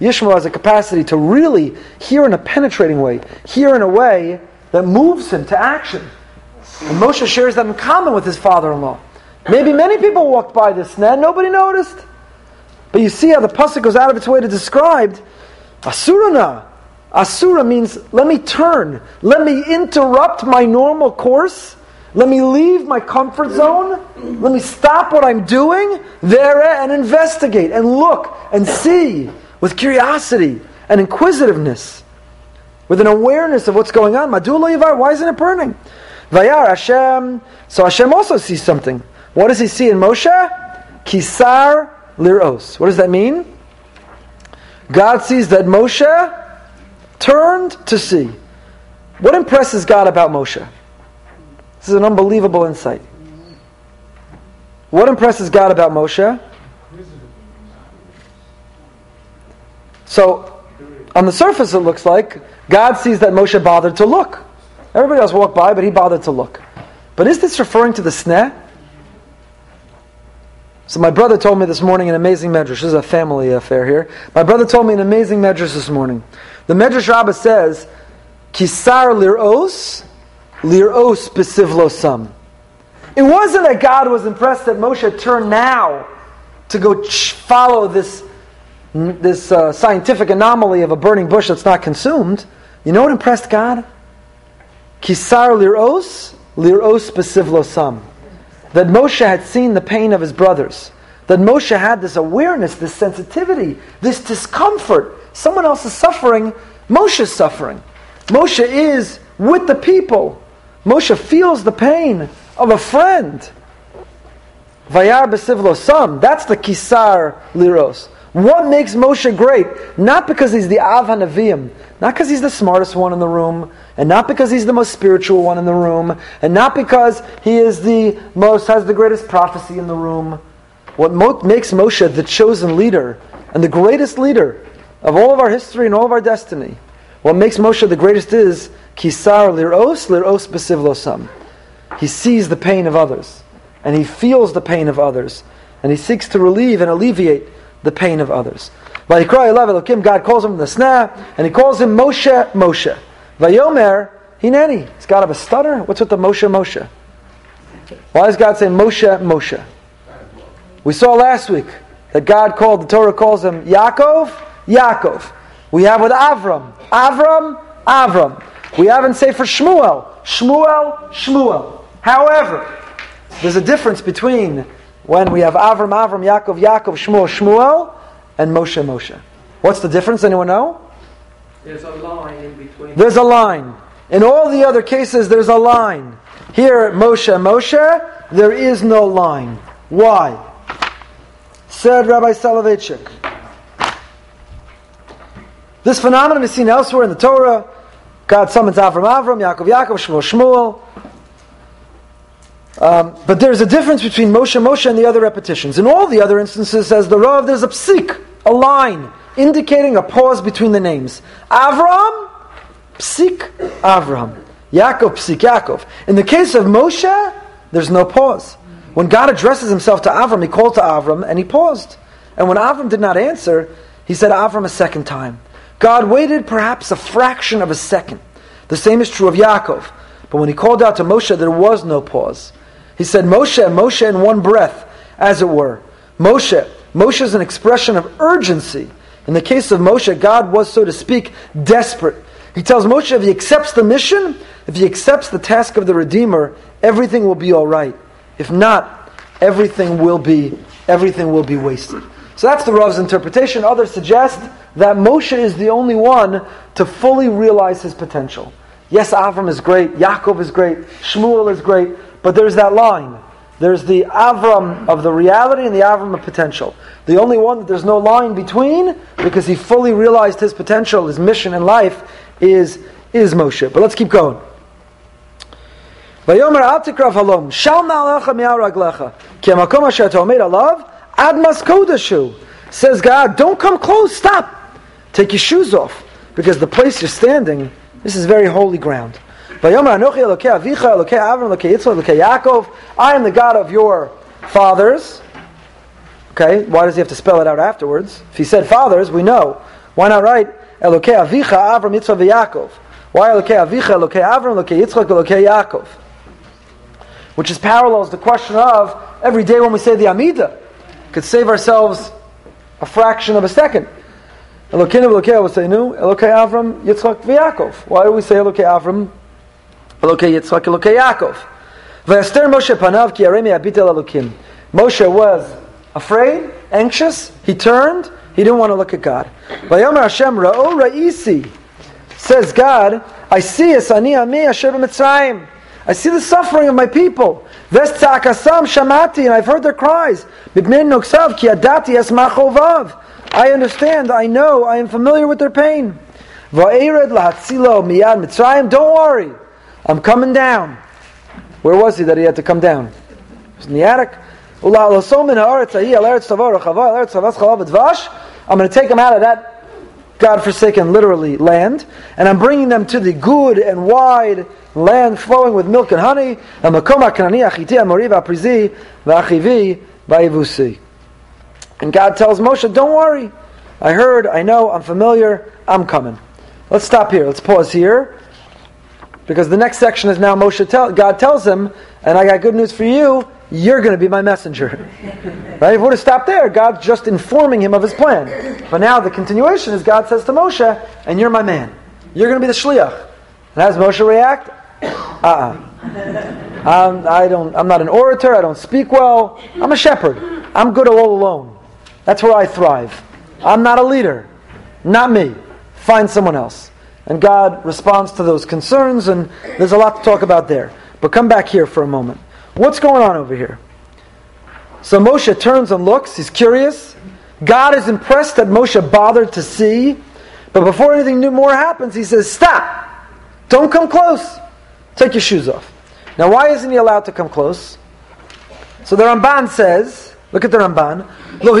Yishmael has a capacity to really hear in a penetrating way, hear in a way that moves him to action. And Moshe shares that in common with his father-in-law. Maybe many people walked by this net, nobody noticed. But you see how the pasuk goes out of its way to describe Asurana. Asura means let me turn, let me interrupt my normal course let me leave my comfort zone. Let me stop what I'm doing there and investigate and look and see with curiosity and inquisitiveness, with an awareness of what's going on. Madula Yavar, why isn't it burning? Vayar Hashem. So Hashem also sees something. What does he see in Moshe? Kisar liros. What does that mean? God sees that Moshe turned to see. What impresses God about Moshe? This is an unbelievable insight. What impresses God about Moshe? So, on the surface, it looks like God sees that Moshe bothered to look. Everybody else walked by, but he bothered to look. But is this referring to the sneh? So my brother told me this morning an amazing medrash. This is a family affair here. My brother told me an amazing medrash this morning. The medrash rabbah says, "Kisar liros, liros besivlosam." It wasn't that God was impressed that Moshe turned now to go follow this this uh, scientific anomaly of a burning bush that's not consumed. You know what impressed God? Kisar liros, liros besivlosam that Moshe had seen the pain of his brothers, that Moshe had this awareness, this sensitivity, this discomfort. Someone else is suffering, Moshe's suffering. Moshe is with the people. Moshe feels the pain of a friend. Vayar besivlo sam. That's the kisar liros. What makes Moshe great? Not because he's the Av HaNaviim, not because he's the smartest one in the room, and not because he's the most spiritual one in the room, and not because he is the most has the greatest prophecy in the room. What mo- makes Moshe the chosen leader and the greatest leader of all of our history and all of our destiny, what makes Moshe the greatest is kisar liros liros besivlosam. He sees the pain of others, and he feels the pain of others, and he seeks to relieve and alleviate the pain of others. God calls him the snah, and he calls him Moshe, Moshe. Vayomer, Hineni. He's got a stutter. What's with the Moshe, Moshe? Why does God say Moshe, Moshe? We saw last week that God called, the Torah calls him Yaakov, Yaakov. We have with Avram, Avram, Avram. We have in Sefer Shmuel, Shmuel, Shmuel. However, there's a difference between when we have Avram, Avram, Yaakov, Yaakov, Shmuel, Shmuel, and Moshe, Moshe. What's the difference? Anyone know? There's a line in between. There's a line. In all the other cases, there's a line. Here Moshe, Moshe, there is no line. Why? Said Rabbi Soloveitchik. This phenomenon is seen elsewhere in the Torah. God summons Avram, Avram, Yaakov, Yaakov, Shmuel, Shmuel. Um, but there's a difference between Moshe, Moshe, and the other repetitions. In all the other instances, says the Rav, there's a psik, a line, indicating a pause between the names. Avram, psik, Avram. Yaakov, psik, Yaakov. In the case of Moshe, there's no pause. When God addresses himself to Avram, he called to Avram and he paused. And when Avram did not answer, he said Avram a second time. God waited perhaps a fraction of a second. The same is true of Yaakov. But when he called out to Moshe, there was no pause. He said, Moshe, Moshe in one breath, as it were. Moshe. Moshe is an expression of urgency. In the case of Moshe, God was, so to speak, desperate. He tells Moshe if he accepts the mission, if he accepts the task of the Redeemer, everything will be all right. If not, everything will be everything will be wasted. So that's the Rav's interpretation. Others suggest that Moshe is the only one to fully realize his potential. Yes, Avram is great, Yaakov is great, Shmuel is great, but there's that line. There's the Avram of the reality and the Avram of potential. The only one that there's no line between, because he fully realized his potential, his mission in life, is, is Moshe. But let's keep going. Vayomer shal ki asher alav, ad mas kodeshu. Says God, don't come close, stop. Take your shoes off, because the place you're standing, this is very holy ground. I am the God of your fathers. Okay, why does he have to spell it out afterwards? If he said fathers, we know. Why not write Elokei Avicha, Avram, Yitzchak, Yaakov? Why Elokei Avicha, Elokei Avram, Elokei Yitzchak, Elokei Yaakov? Which is parallels the question of every day when we say the Amida, could save ourselves a fraction of a second. Elokeinu Elokei Avosenu, Elokei Avram, Yitzchak, Yaakov. Why do we say Elokei Avram, Elokei Yitzchak, Elokei Yaakov? Vayaster Moshe panav ki aremi abitel Elokim. Moshe was afraid, anxious. He turned. He didn't want to look at God. Vayomer Hashem ra'o ra'isi. Says God, I see es ani ami asher b'mitzrayim. I see the suffering of my people. Ves tzakasam shamati, and I've heard their cries. Noksav ki. I understand, I know, I am familiar with their pain. Va'ered lahatzilo miyad Mitzrayim. Don't worry, I'm coming down. Where was he that he had to come down? He was in the attic. I'm going to take him out of that God-forsaken, literally, land, and I'm bringing them to the good and wide land flowing with milk and honey. And God tells Moshe, don't worry. I heard, I know, I'm familiar, I'm coming. Let's stop here. Let's pause here. Because the next section is now Moshe tell, God tells him, and I got good news for you, you're going to be my messenger. right? If we would have stopped there, God's just informing him of his plan. But now the continuation is God says to Moshe, and you're my man. You're going to be the shliach. And how does Moshe react? Uh-uh. I'm, I don't, I'm not an orator. I don't speak well. I'm a shepherd. I'm good all alone. That's where I thrive. I'm not a leader. Not me. Find someone else. And God responds to those concerns, and there's a lot to talk about there. But come back here for a moment. What's going on over here? So Moshe turns and looks. He's curious. God is impressed that Moshe bothered to see. But before anything new more happens, he says, Stop! Don't come close. Take your shoes off. Now, why isn't he allowed to come close? So the Ramban says, look at the Ramban, Lo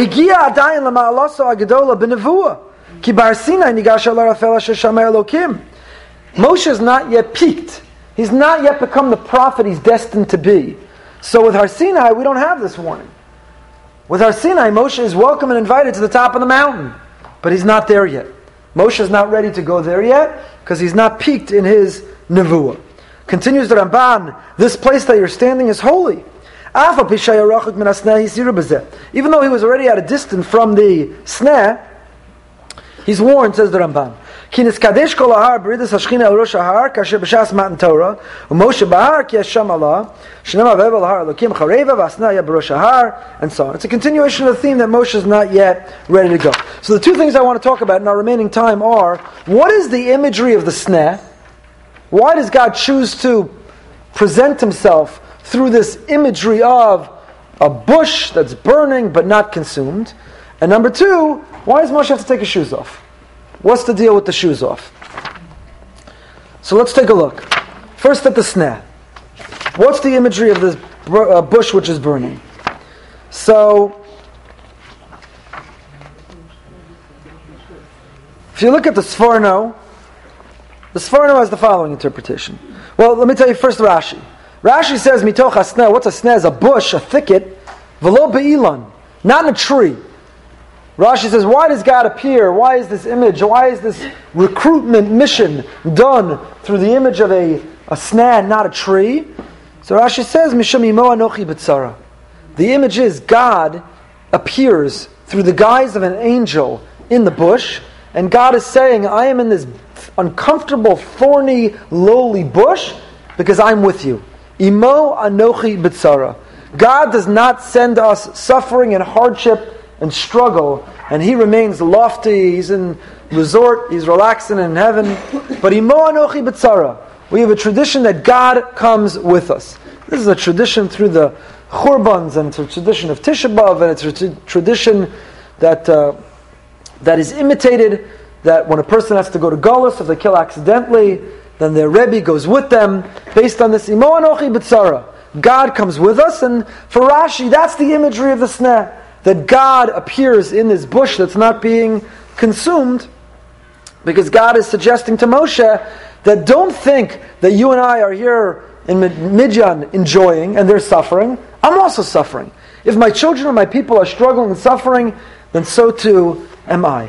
Elokim. Moshe is not yet peaked. He's not yet become the prophet he's destined to be. So with Har Sinai, we don't have this warning. With Har Sinai, Moshe is welcome and invited to the top of the mountain, but he's not there yet. Moshe is not ready to go there yet because he's not peaked in his nevuah. Continues the Ramban, this place that you're standing is holy. Even though he was already at a distance from the sneh, he's warned, says the Ramban. And so on. It's a continuation of the theme that Moshe is not yet ready to go. So the two things I want to talk about in our remaining time are what is the imagery of the sneh? Why does God choose to present himself through this imagery of a bush that's burning but not consumed? And number two, why does Moshe have to take his shoes off? What's the deal with the shoes off? So let's take a look. First at the sneh. What's the imagery of this uh, bush which is burning? So, if you look at the Sforno, the Sforno has the following interpretation. Well, let me tell you first Rashi. Rashi says, Mitoch sneh. What's a sneh? Is a bush, a thicket, velo be'ilan, not in a tree. Rashi says, why does God appear? Why is this image? Why is this recruitment mission done through the image of a, a sneh, not a tree? So Rashi says, Misham anochi b'tzara. The image is God appears through the guise of an angel in the bush, and God is saying, I am in this uncomfortable, thorny, lowly bush because I'm with you. Imo anochi b'tzara. God does not send us suffering and hardship and struggle, and He remains lofty. He's in resort. He's relaxing in heaven. But imo anochi b'tzara. We have a tradition that God comes with us. This is a tradition through the Churbans, and it's a tradition of Tisha B'av, and it's a tradition that uh, that is imitated that when a person has to go to Golis, if they kill accidentally, then their Rebbe goes with them, based on this Imo Anochi B'tzara. God comes with us, and for Rashi, that's the imagery of the sneh. That God appears in this bush that's not being consumed, because God is suggesting to Moshe that don't think that you and I are here in Midian enjoying and they're suffering. I'm also suffering. If my children or my people are struggling and suffering, then so too am I.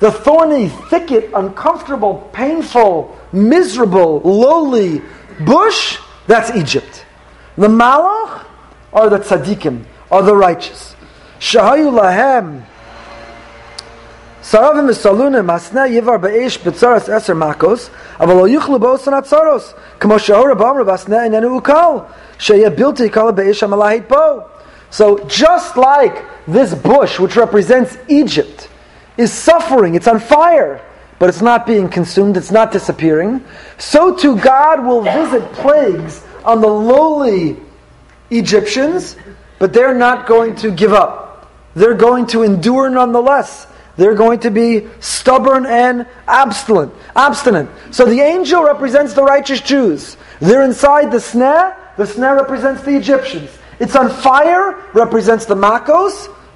the thorny thicket, uncomfortable, painful, miserable, lowly bush, that's Egypt. The malach are the tzaddikim, are the righteous. Shahayu lahem Saravim v'salunim masna yivar ba'esh b'tzaras eser makos, אבל לא יוכלו באוסן הצרוס, כמו שהאור באמר בסנה איננו ukal, שיהיה בלתי קל באש המלאהית בו. So just like this bush, which represents Egypt, is suffering, it's on fire, but it's not being consumed, it's not disappearing, so too God will visit plagues on the lowly Egyptians, but they're not going to give up. They're going to endure nonetheless. They're going to be stubborn and obstinate. Obstinate. So the angel represents the righteous Jews. They're inside the sneh. The sneh represents the Egyptians. It's on fire, represents the Makos,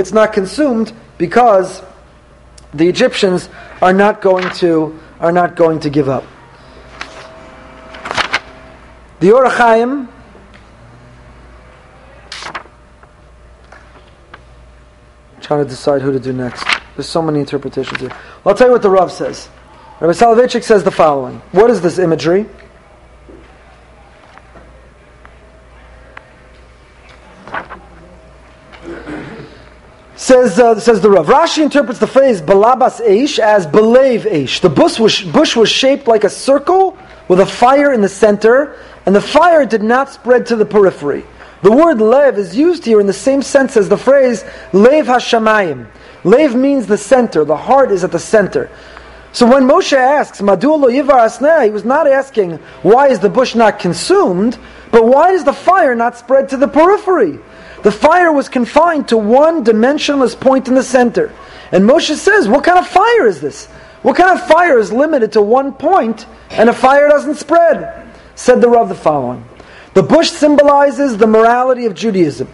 it's not consumed because the Egyptians are not going to are not going to give up. The Ohr HaChaim trying to decide who to do next. There's so many interpretations here. I'll tell you what the Rav says. Rabbi Soloveitchik says the following. What is this imagery? Says, uh, says the Rav. Rashi interprets the phrase balabas eish as belev eish. The bush was, bush was shaped like a circle with a fire in the center, and the fire did not spread to the periphery. The word lev is used here in the same sense as the phrase lev hashamayim. Lev means the center, the heart is at the center. So when Moshe asks, Madul lo yivar asneh, he was not asking, why is the bush not consumed, but why does the fire not spread to the periphery? The fire was confined to one dimensionless point in the center. And Moshe says, what kind of fire is this? What kind of fire is limited to one point and a fire doesn't spread? Said the Rav the following. The bush symbolizes the morality of Judaism.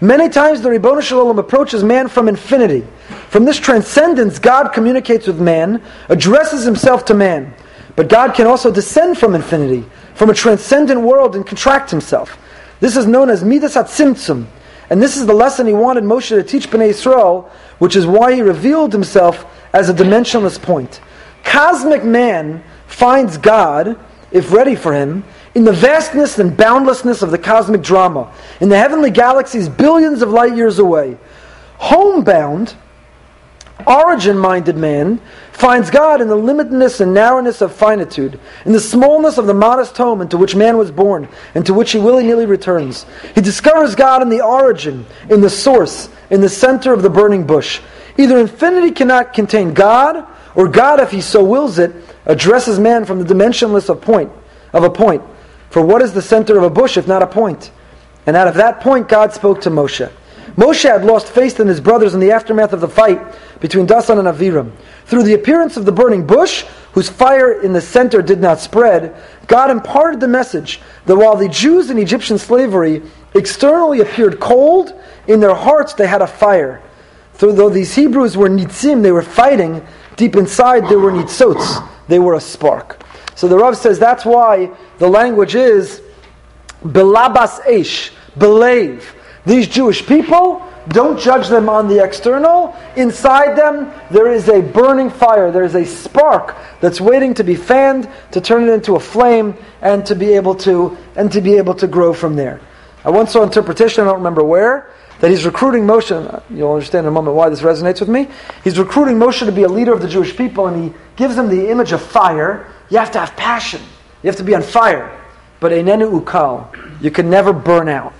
Many times the Ribono Shalom approaches man from infinity. From this transcendence, God communicates with man, addresses himself to man. But God can also descend from infinity, from a transcendent world, and contract himself. This is known as Midas HaTzimtzum. And this is the lesson he wanted Moshe to teach Bnei Israel, which is why he revealed himself as a dimensionless point. Cosmic man finds God, if ready for him, in the vastness and boundlessness of the cosmic drama, in the heavenly galaxies billions of light years away. Homebound, origin minded man finds God in the limitedness and narrowness of finitude, in the smallness of the modest home into which man was born, and to which he willy nilly returns. He discovers God in the origin, in the source, in the center of the burning bush. Either infinity cannot contain God, or God, if he so wills it, addresses man from the dimensionless of point of a point. For what is the center of a bush if not a point? And out of that point, God spoke to Moshe. Moshe had lost faith in his brothers in the aftermath of the fight between Dasan and Aviram. Through the appearance of the burning bush, whose fire in the center did not spread, God imparted the message that while the Jews in Egyptian slavery externally appeared cold, in their hearts they had a fire. Though these Hebrews were nitzim, they were fighting, deep inside they were nitzots, they were a spark. So the Rav says that's why the language is belabas esh, believe. These Jewish people, don't judge them on the external. Inside them, there is a burning fire. There is a spark that's waiting to be fanned, to turn it into a flame, and to be able to and to be able to grow from there. I once saw interpretation, I don't remember where, that he's recruiting Moshe. You'll understand in a moment why this resonates with me. He's recruiting Moshe to be a leader of the Jewish people, and he gives him the image of fire you have to have passion. You have to be on fire. But enenu ukal, you can never burn out.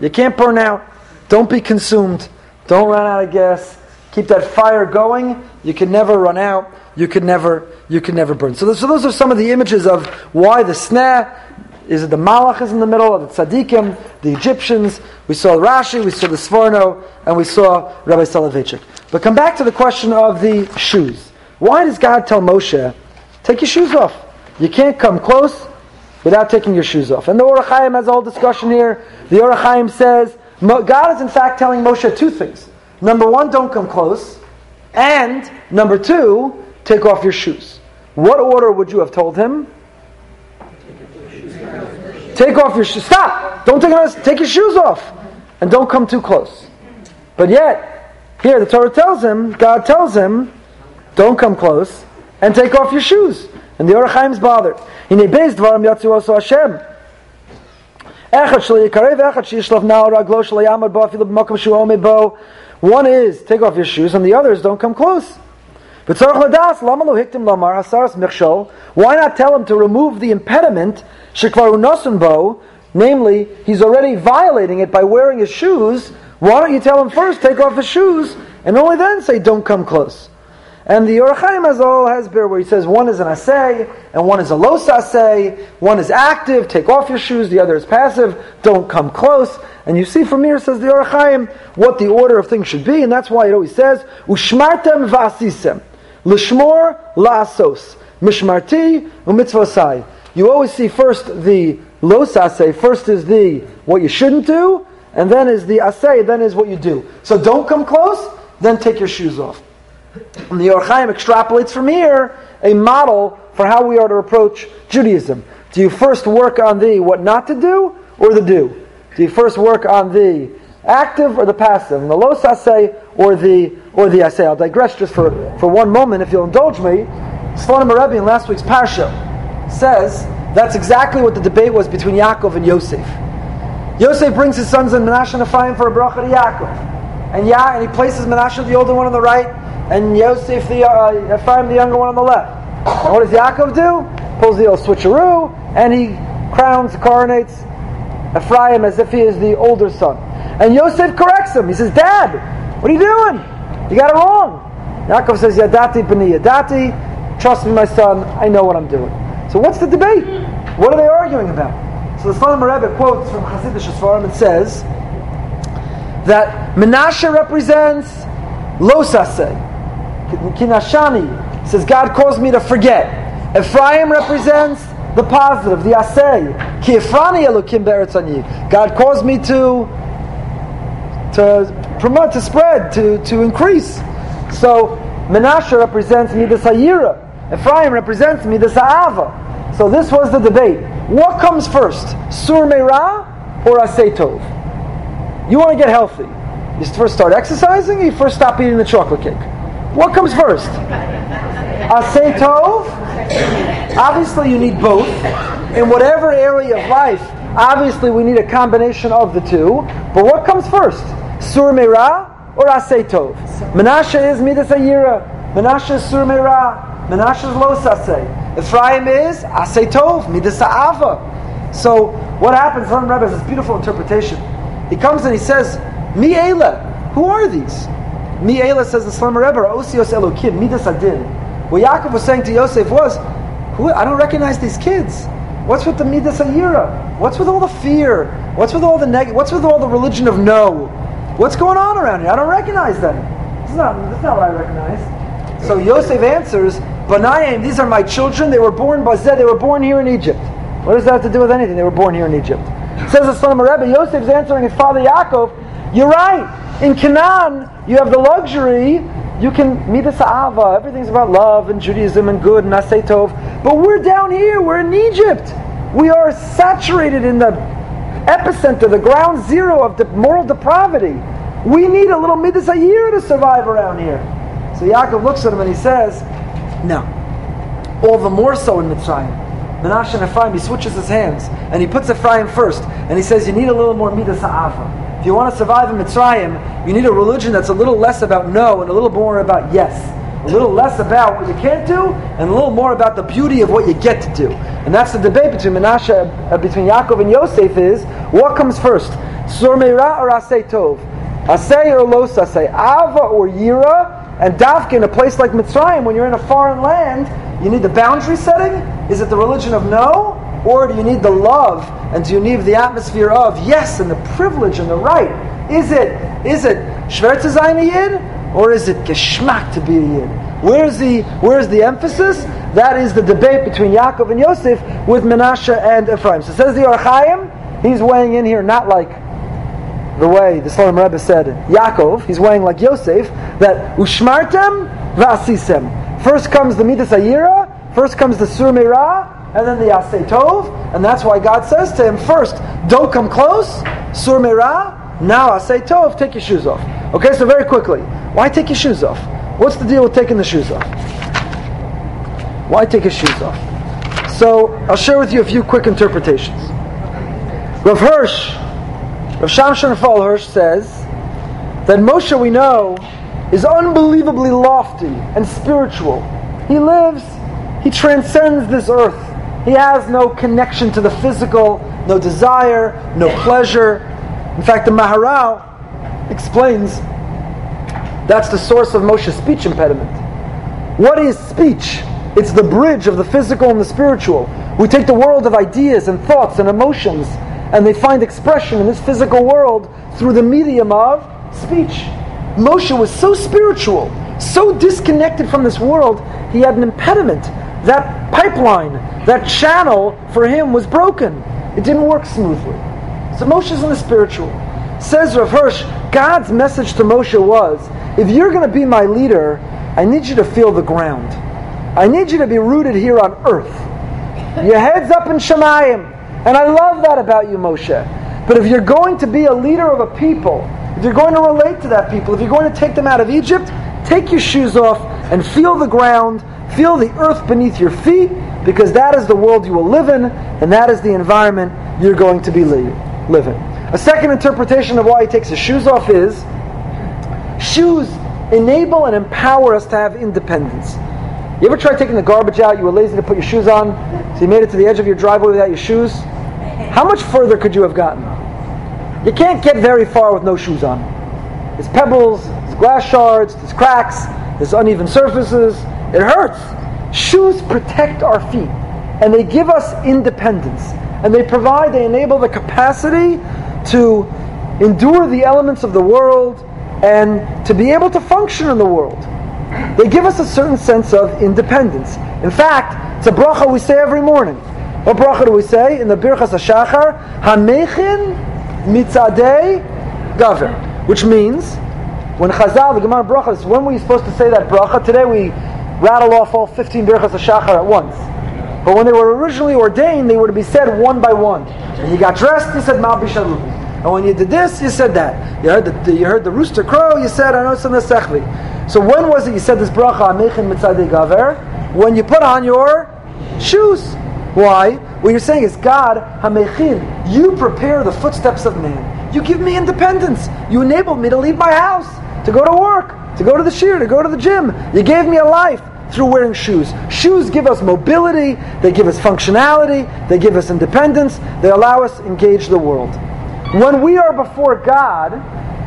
You can't burn out. Don't be consumed. Don't run out of gas. Keep that fire going. You can never run out. You can never, you can never burn. So, so those are some of the images of why the sneh is it the Malach is in the middle, of the Tzaddikim, the Egyptians. We saw Rashi, we saw the Sforno, and we saw Rabbi Soloveitchik. But come back to the question of the shoes. Why does God tell Moshe Take your shoes off. You can't come close without taking your shoes off. And the Ohr HaChaim has a whole discussion here. The Ohr HaChaim says God is in fact telling Moshe two things. Number one, don't come close. And number two, take off your shoes. What order would you have told him? Take off your shoes. Stop! Don't take, your- take your shoes off. And don't come too close. But yet, here the Torah tells him, God tells him, don't come close and take off your shoes. And the Ohr HaChaim's bothered. Hine beis dvarim yatzu oso Hashem. One is take off your shoes, and the others don't come close. Why not tell him to remove the impediment? Namely, he's already violating it by wearing his shoes. Why don't you tell him first, take off his shoes, and only then say, don't come close? And the Ohr HaChaim has all has bear where he says one is an assay and one is a los assay. One is active, take off your shoes. The other is passive, don't come close. And you see from here, says the Ohr HaChaim, what the order of things should be, and that's why it always says ushmartem vasisem, lishmor laasos, mishmarti umitzvosai. You always see first the los assay. First is the what you shouldn't do, and then is the assay. Then is what you do. So don't come close. Then take your shoes off. And the Ohr HaChaim extrapolates from here a model for how we are to approach Judaism. Do you first work on the what not to do or the do? Do you first work on the active or the passive? And the los assay or the or the assay? I'll digress just for, for one moment if you'll indulge me. Slonim Rebbe in last week's parsha says that's exactly what the debate was between Yaakov and Yosef. Yosef brings his sons in Menashe and Ephraim for a bracha to Yaakov. And Ya and he places Menashe, the older one, on the right, and Yosef, the uh, Ephraim, the younger one, on the left. And what does Yaakov do? Pulls the old switcheroo, and he crowns, coronates Ephraim as if he is the older son. And Yosef corrects him. He says, Dad, what are you doing? You got it wrong. Yaakov says, Yadati b'ni Yadati. Trust me, my son, I know what I'm doing. So what's the debate? What are they arguing about? So the Slonim Rebbe quotes from Hasidic Sfarim and says that Menashe represents Losase. Kinashani says God caused me to forget. Ephraim represents the positive, the asay. Ki Efrani Elokim be'eretz God caused me to to promote, to spread, to, to increase. So Menashe represents Midas Hayira. Ephraim represents Midas Ha'ava. So this was the debate. What comes first, Sur Meira or Asay Tov? You want to get healthy. You first start exercising, you first stop eating the chocolate cake. What comes first? Asay? Obviously, you need both. In whatever area of life, obviously, we need a combination of the two. But what comes first? Sur Meira or Asay? Menashe is Midas Ayira. Menashe is Sur Meira. Menashe is Los Asay. Ephraim is Asay Midas Ava. So what happens? From Rebbe has this beautiful interpretation. He comes and he says, Mi Eila, who are these? Mi Eila says the Slonim Rebbe, Osios Elokim, Midas Adin. What Yaakov was saying to Yosef was, who, I don't recognize these kids. What's with the Midas Ayira? What's with all the fear? What's with all the neg- What's with all the religion of no? What's going on around here? I don't recognize them. Is not, not what I recognize. So Yosef answers, Banayim, these are my children. They were born by Zed. They were born here in Egypt. What does that have to do with anything? They were born here in Egypt. Says the son of Rebbe, Yosef's answering his father Yaakov, you're right. In Canaan, you have the luxury, you can meet the Sa'ava, everything's about love and Judaism and good and Asay Tov. But we're down here, we're in Egypt. We are saturated in the epicenter, the ground zero of moral depravity. We need a little midas a year to survive around here. So Yaakov looks at him and he says, No. All the more so in Mitzrayim. Menashe and Ephraim, he switches his hands and he puts Ephraim first and he says, You need a little more midas ha'ava. If you want to survive in Mitzrayim, you need a religion that's a little less about no and a little more about yes. A little less about what you can't do and a little more about the beauty of what you get to do. And that's the debate between Menashe, uh, between Yaakov and Yosef is what comes first? Sur Meira or Asay Tov? Asay or Los Asay? Ava or Yira? And Davka in a place like Mitzrayim, when you're in a foreign land, you need the boundary setting? Is it the religion of no? Or do you need the love and do you need the atmosphere of yes and the privilege and the right? Is it is it Shvertz Yid or is it Geschmack to be a Yid? Where's the where's the emphasis? That is the debate between Yaakov and Yosef with Menashe and Ephraim. So says the Ohr HaChaim, he's weighing in here not like the way the Slonim Rebbe said Yaakov, he's weighing like Yosef, that ushmartem v'asisem. First comes the midas ayira, first comes the sur meira, and then the asay tov, and that's why God says to him, first, don't come close, sur meira, now asay tov, take your shoes off. Okay, so very quickly, why take your shoes off? What's the deal with taking the shoes off? Why take his shoes off? So I'll share with you a few quick interpretations. Rav Hirsch, Rav Shamshon Raphael Hirsch says that Moshe we know is unbelievably lofty and spiritual. He lives, he transcends this earth. He has no connection to the physical, no desire, no pleasure. In fact, the Maharal explains that's the source of Moshe's speech impediment. What is speech? It's the bridge of the physical and the spiritual. We take the world of ideas and thoughts and emotions, and they find expression in this physical world through the medium of speech. Moshe was so spiritual, so disconnected from this world, he had an impediment. That pipeline, that channel for him was broken. It didn't work smoothly. So Moshe's in the spiritual. Says Rav Hirsch, God's message to Moshe was, if you're going to be my leader, I need you to feel the ground. I need you to be rooted here on earth. Your head's up in Shemayim. And I love that about you, Moshe. But if you're going to be a leader of a people, if you're going to relate to that people, if you're going to take them out of Egypt, take your shoes off and feel the ground, feel the earth beneath your feet, because that is the world you will live in, and that is the environment you're going to be living. A second interpretation of why he takes his shoes off is shoes enable and empower us to have independence. You ever tried taking the garbage out? You were lazy to put your shoes on, so you made it to the edge of your driveway without your shoes. How much further could you have gotten? You can't get very far with no shoes on. There's pebbles, there's glass shards, there's cracks, there's uneven surfaces. It hurts. Shoes protect our feet, and they give us independence, and they provide, they enable the capacity to endure the elements of the world and to be able to function in the world. They give us a certain sense of independence. In fact, it's a bracha we say every morning. What bracha do we say in the Birchas HaShachar? Hamechin mitzadei gaver. Which means, when Chazal, the Gemara bracha is when were you supposed to say that bracha? Today we rattle off all 15 Birchas HaShachar at once. But when they were originally ordained, they were to be said one by one. When you got dressed, you said Mal. And when you did this, you said that. You heard the, you heard the rooster crow, you said, I know it's in the Sechvi. So when was it you said this bracha, Amechin Mitzadei Gaver? When you put on your shoes. Why? What you're saying is, God, Hamechin, you prepare the footsteps of man. You give me independence. You enabled me to leave my house, to go to work, to go to the shear, to go to the gym. You gave me a life through wearing shoes. Shoes give us mobility, they give us functionality, they give us independence, they allow us to engage the world. When we are before God,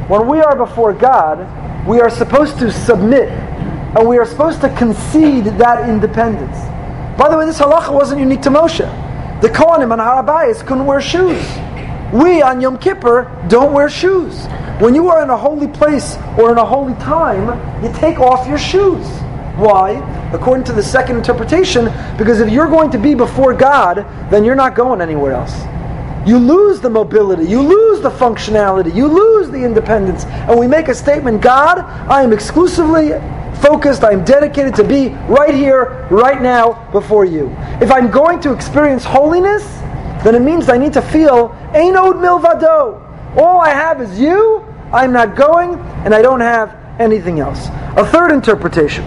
when we are before God, we are supposed to submit and we are supposed to concede that independence. By the way, this halacha wasn't unique to Moshe. The Kohanim and Har HaBayis couldn't wear shoes. We on Yom Kippur don't wear shoes. When you are in a holy place or in a holy time, you take off your shoes. Why? According to the second interpretation, because if you're going to be before God, then you're not going anywhere else. You lose the mobility, you lose the functionality, you lose the independence. And we make a statement God, I am exclusively focused, I am dedicated to be right here, right now, before you. If I'm going to experience holiness, then it means I need to feel Ein od milvado. All I have is you, I'm not going, and I don't have anything else. A third interpretation.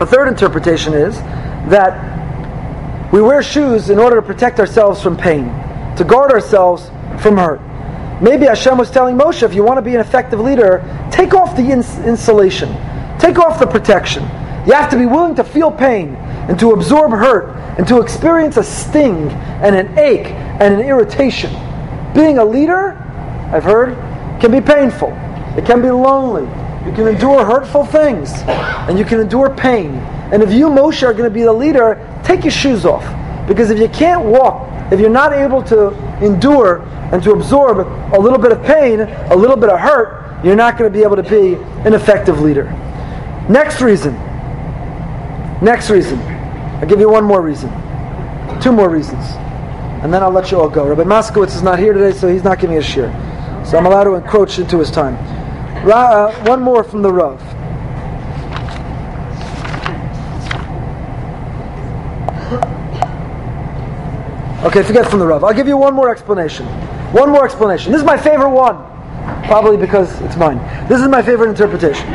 A third interpretation is that we wear shoes in order to protect ourselves from pain to guard ourselves from hurt. Maybe Hashem was telling Moshe, if you want to be an effective leader, take off the ins- insulation, take off the protection. You have to be willing to feel pain and to absorb hurt and to experience a sting and an ache and an irritation. Being a leader, I've heard, can be painful. It can be lonely. You can endure hurtful things and you can endure pain. And if you, Moshe, are going to be the leader, take your shoes off. Because if you can't walk if you're not able to endure and to absorb a little bit of pain, a little bit of hurt, you're not going to be able to be an effective leader. Next reason. Next reason. I'll give you one more reason. Two more reasons. And then I'll let you all go. Rabbi Moskowitz is not here today, so he's not giving a share. So I'm allowed to encroach into his time. Ra- uh, one more from the Rav. Okay, forget from the Rav. I'll give you one more explanation. One more explanation. This is my favorite one. Probably because it's mine. This is my favorite interpretation.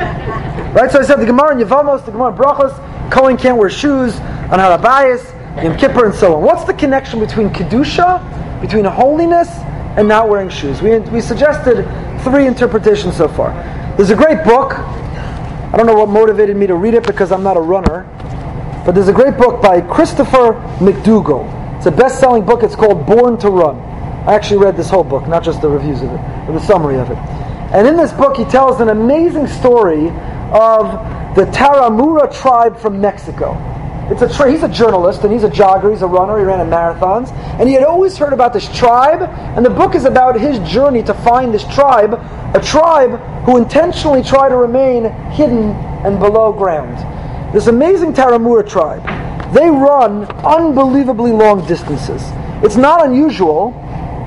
Right? So I said the Gemara in Yevamos, the Gemara in Brachos, Cohen can't wear shoes on Har HaBayis, Yom Kippur, and so on. What's the connection between Kedusha, between holiness, and not wearing shoes? We, we suggested three interpretations so far. There's a great book. I don't know what motivated me to read it because I'm not a runner. But there's a great book by Christopher McDougall. It's a best-selling book. It's called Born to Run. I actually read this whole book, not just the reviews of it, but the summary of it. And in this book, he tells an amazing story of the Taramura tribe from Mexico. It's a tra- he's a journalist and he's a jogger, he's a runner, he ran in marathons, and he had always heard about this tribe, and the book is about his journey to find this tribe, a tribe who intentionally try to remain hidden and below ground. This amazing Taramura tribe. They run unbelievably long distances. It's not unusual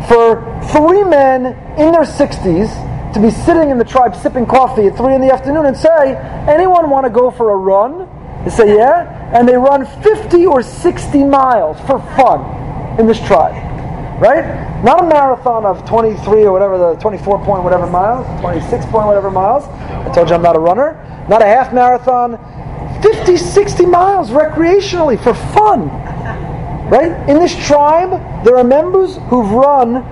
for three men in their 60s to be sitting in the tribe sipping coffee at 3 in the afternoon and say, anyone want to go for a run? They say, yeah. And they run 50 or 60 miles for fun in this tribe. Right? Not a marathon of 23 or whatever, the 24 point whatever miles, 26 point whatever miles. I told you I'm not a runner. Not a half marathon 50, 60 miles recreationally for fun. Right? In this tribe, there are members who've run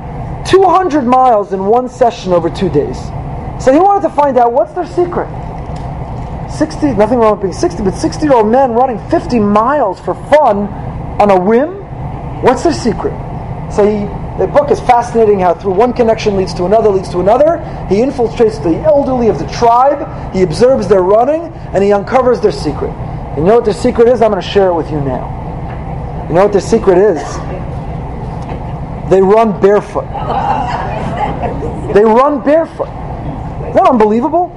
200 miles in one session over two days. So he wanted to find out what's their secret. 60, nothing wrong with being 60, but 60 year old men running 50 miles for fun on a whim. What's their secret? So he, the book is fascinating how through one connection leads to another, leads to another. He infiltrates the elderly of the tribe, he observes their running, and he uncovers their secret. You know what their secret is? I'm going to share it with you now. You know what their secret is? They run barefoot. They run barefoot. Isn't that unbelievable?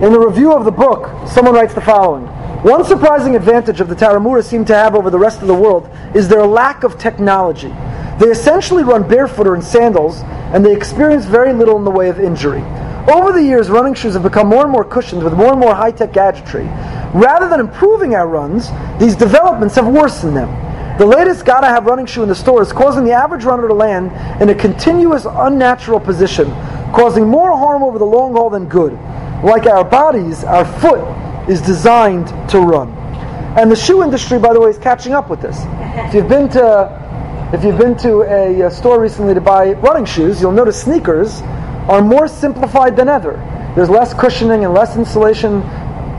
In the review of the book, someone writes the following. One surprising advantage of the Taramura seem to have over the rest of the world is their lack of technology. They essentially run barefoot or in sandals, and they experience very little in the way of injury. Over the years, running shoes have become more and more cushioned with more and more high tech gadgetry. Rather than improving our runs, these developments have worsened them. The latest gotta have running shoe in the store is causing the average runner to land in a continuous, unnatural position, causing more harm over the long haul than good. Like our bodies, our foot is designed to run. And the shoe industry, by the way, is catching up with this. If you've been to if you've been to a, a store recently to buy running shoes, you'll notice sneakers are more simplified than ever. There's less cushioning and less insulation.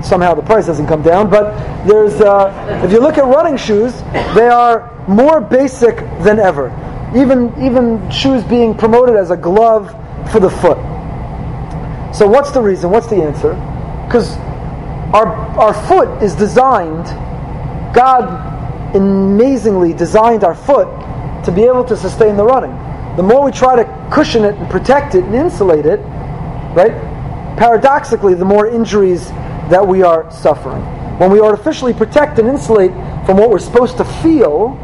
Somehow the price doesn't come down, but there's. Uh, if you look at running shoes, they are more basic than ever. Even even shoes being promoted as a glove for the foot. So what's the reason? What's the answer? Because our our foot is designed. God amazingly designed our foot to be able to sustain the running. The more we try to cushion it and protect it and insulate it, right? Paradoxically, the more injuries that we are suffering. When we artificially protect and insulate from what we're supposed to feel,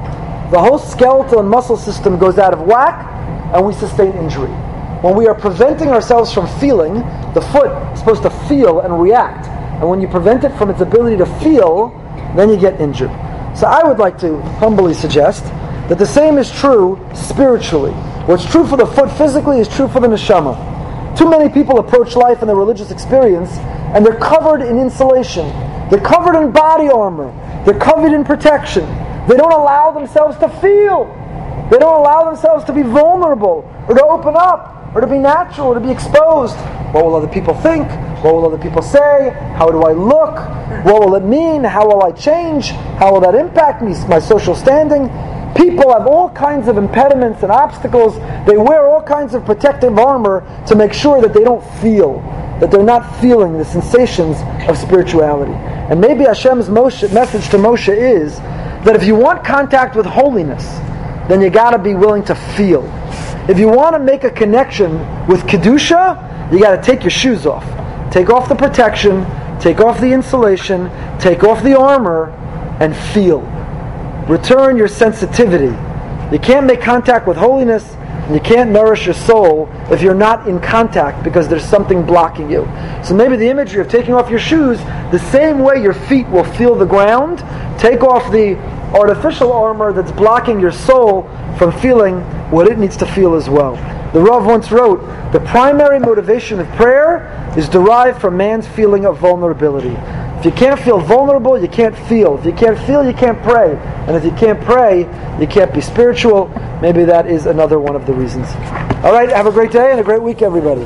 the whole skeletal and muscle system goes out of whack and we sustain injury. When we are preventing ourselves from feeling, the foot is supposed to feel and react. And when you prevent it from its ability to feel, then you get injured. So I would like to humbly suggest that the same is true spiritually. What's true for the foot physically is true for the neshama. Too many people approach life and their religious experience and they're covered in insulation. They're covered in body armor. They're covered in protection. They don't allow themselves to feel. They don't allow themselves to be vulnerable or to open up or to be natural or to be exposed. What will other people think? What will other people say? How do I look? What will it mean? How will I change? How will that impact me, my social standing? People have all kinds of impediments and obstacles. They wear all kinds of protective armor to make sure that they don't feel, that they're not feeling the sensations of spirituality. And maybe Hashem's Moshe, message to Moshe is that if you want contact with holiness, then you got to be willing to feel. If you want to make a connection with Kedusha, you got to take your shoes off. Take off the protection, take off the insulation, take off the armor, and feel. Return your sensitivity. You can't make contact with holiness, and you can't nourish your soul if you're not in contact because there's something blocking you. So maybe the imagery of taking off your shoes, the same way your feet will feel the ground, take off the artificial armor that's blocking your soul from feeling what it needs to feel as well. The Rav once wrote, the primary motivation of prayer is derived from man's feeling of vulnerability. If you can't feel vulnerable, you can't feel. If you can't feel, you can't pray. And if you can't pray, you can't be spiritual. Maybe that is another one of the reasons. All right, have a great day and a great week, everybody.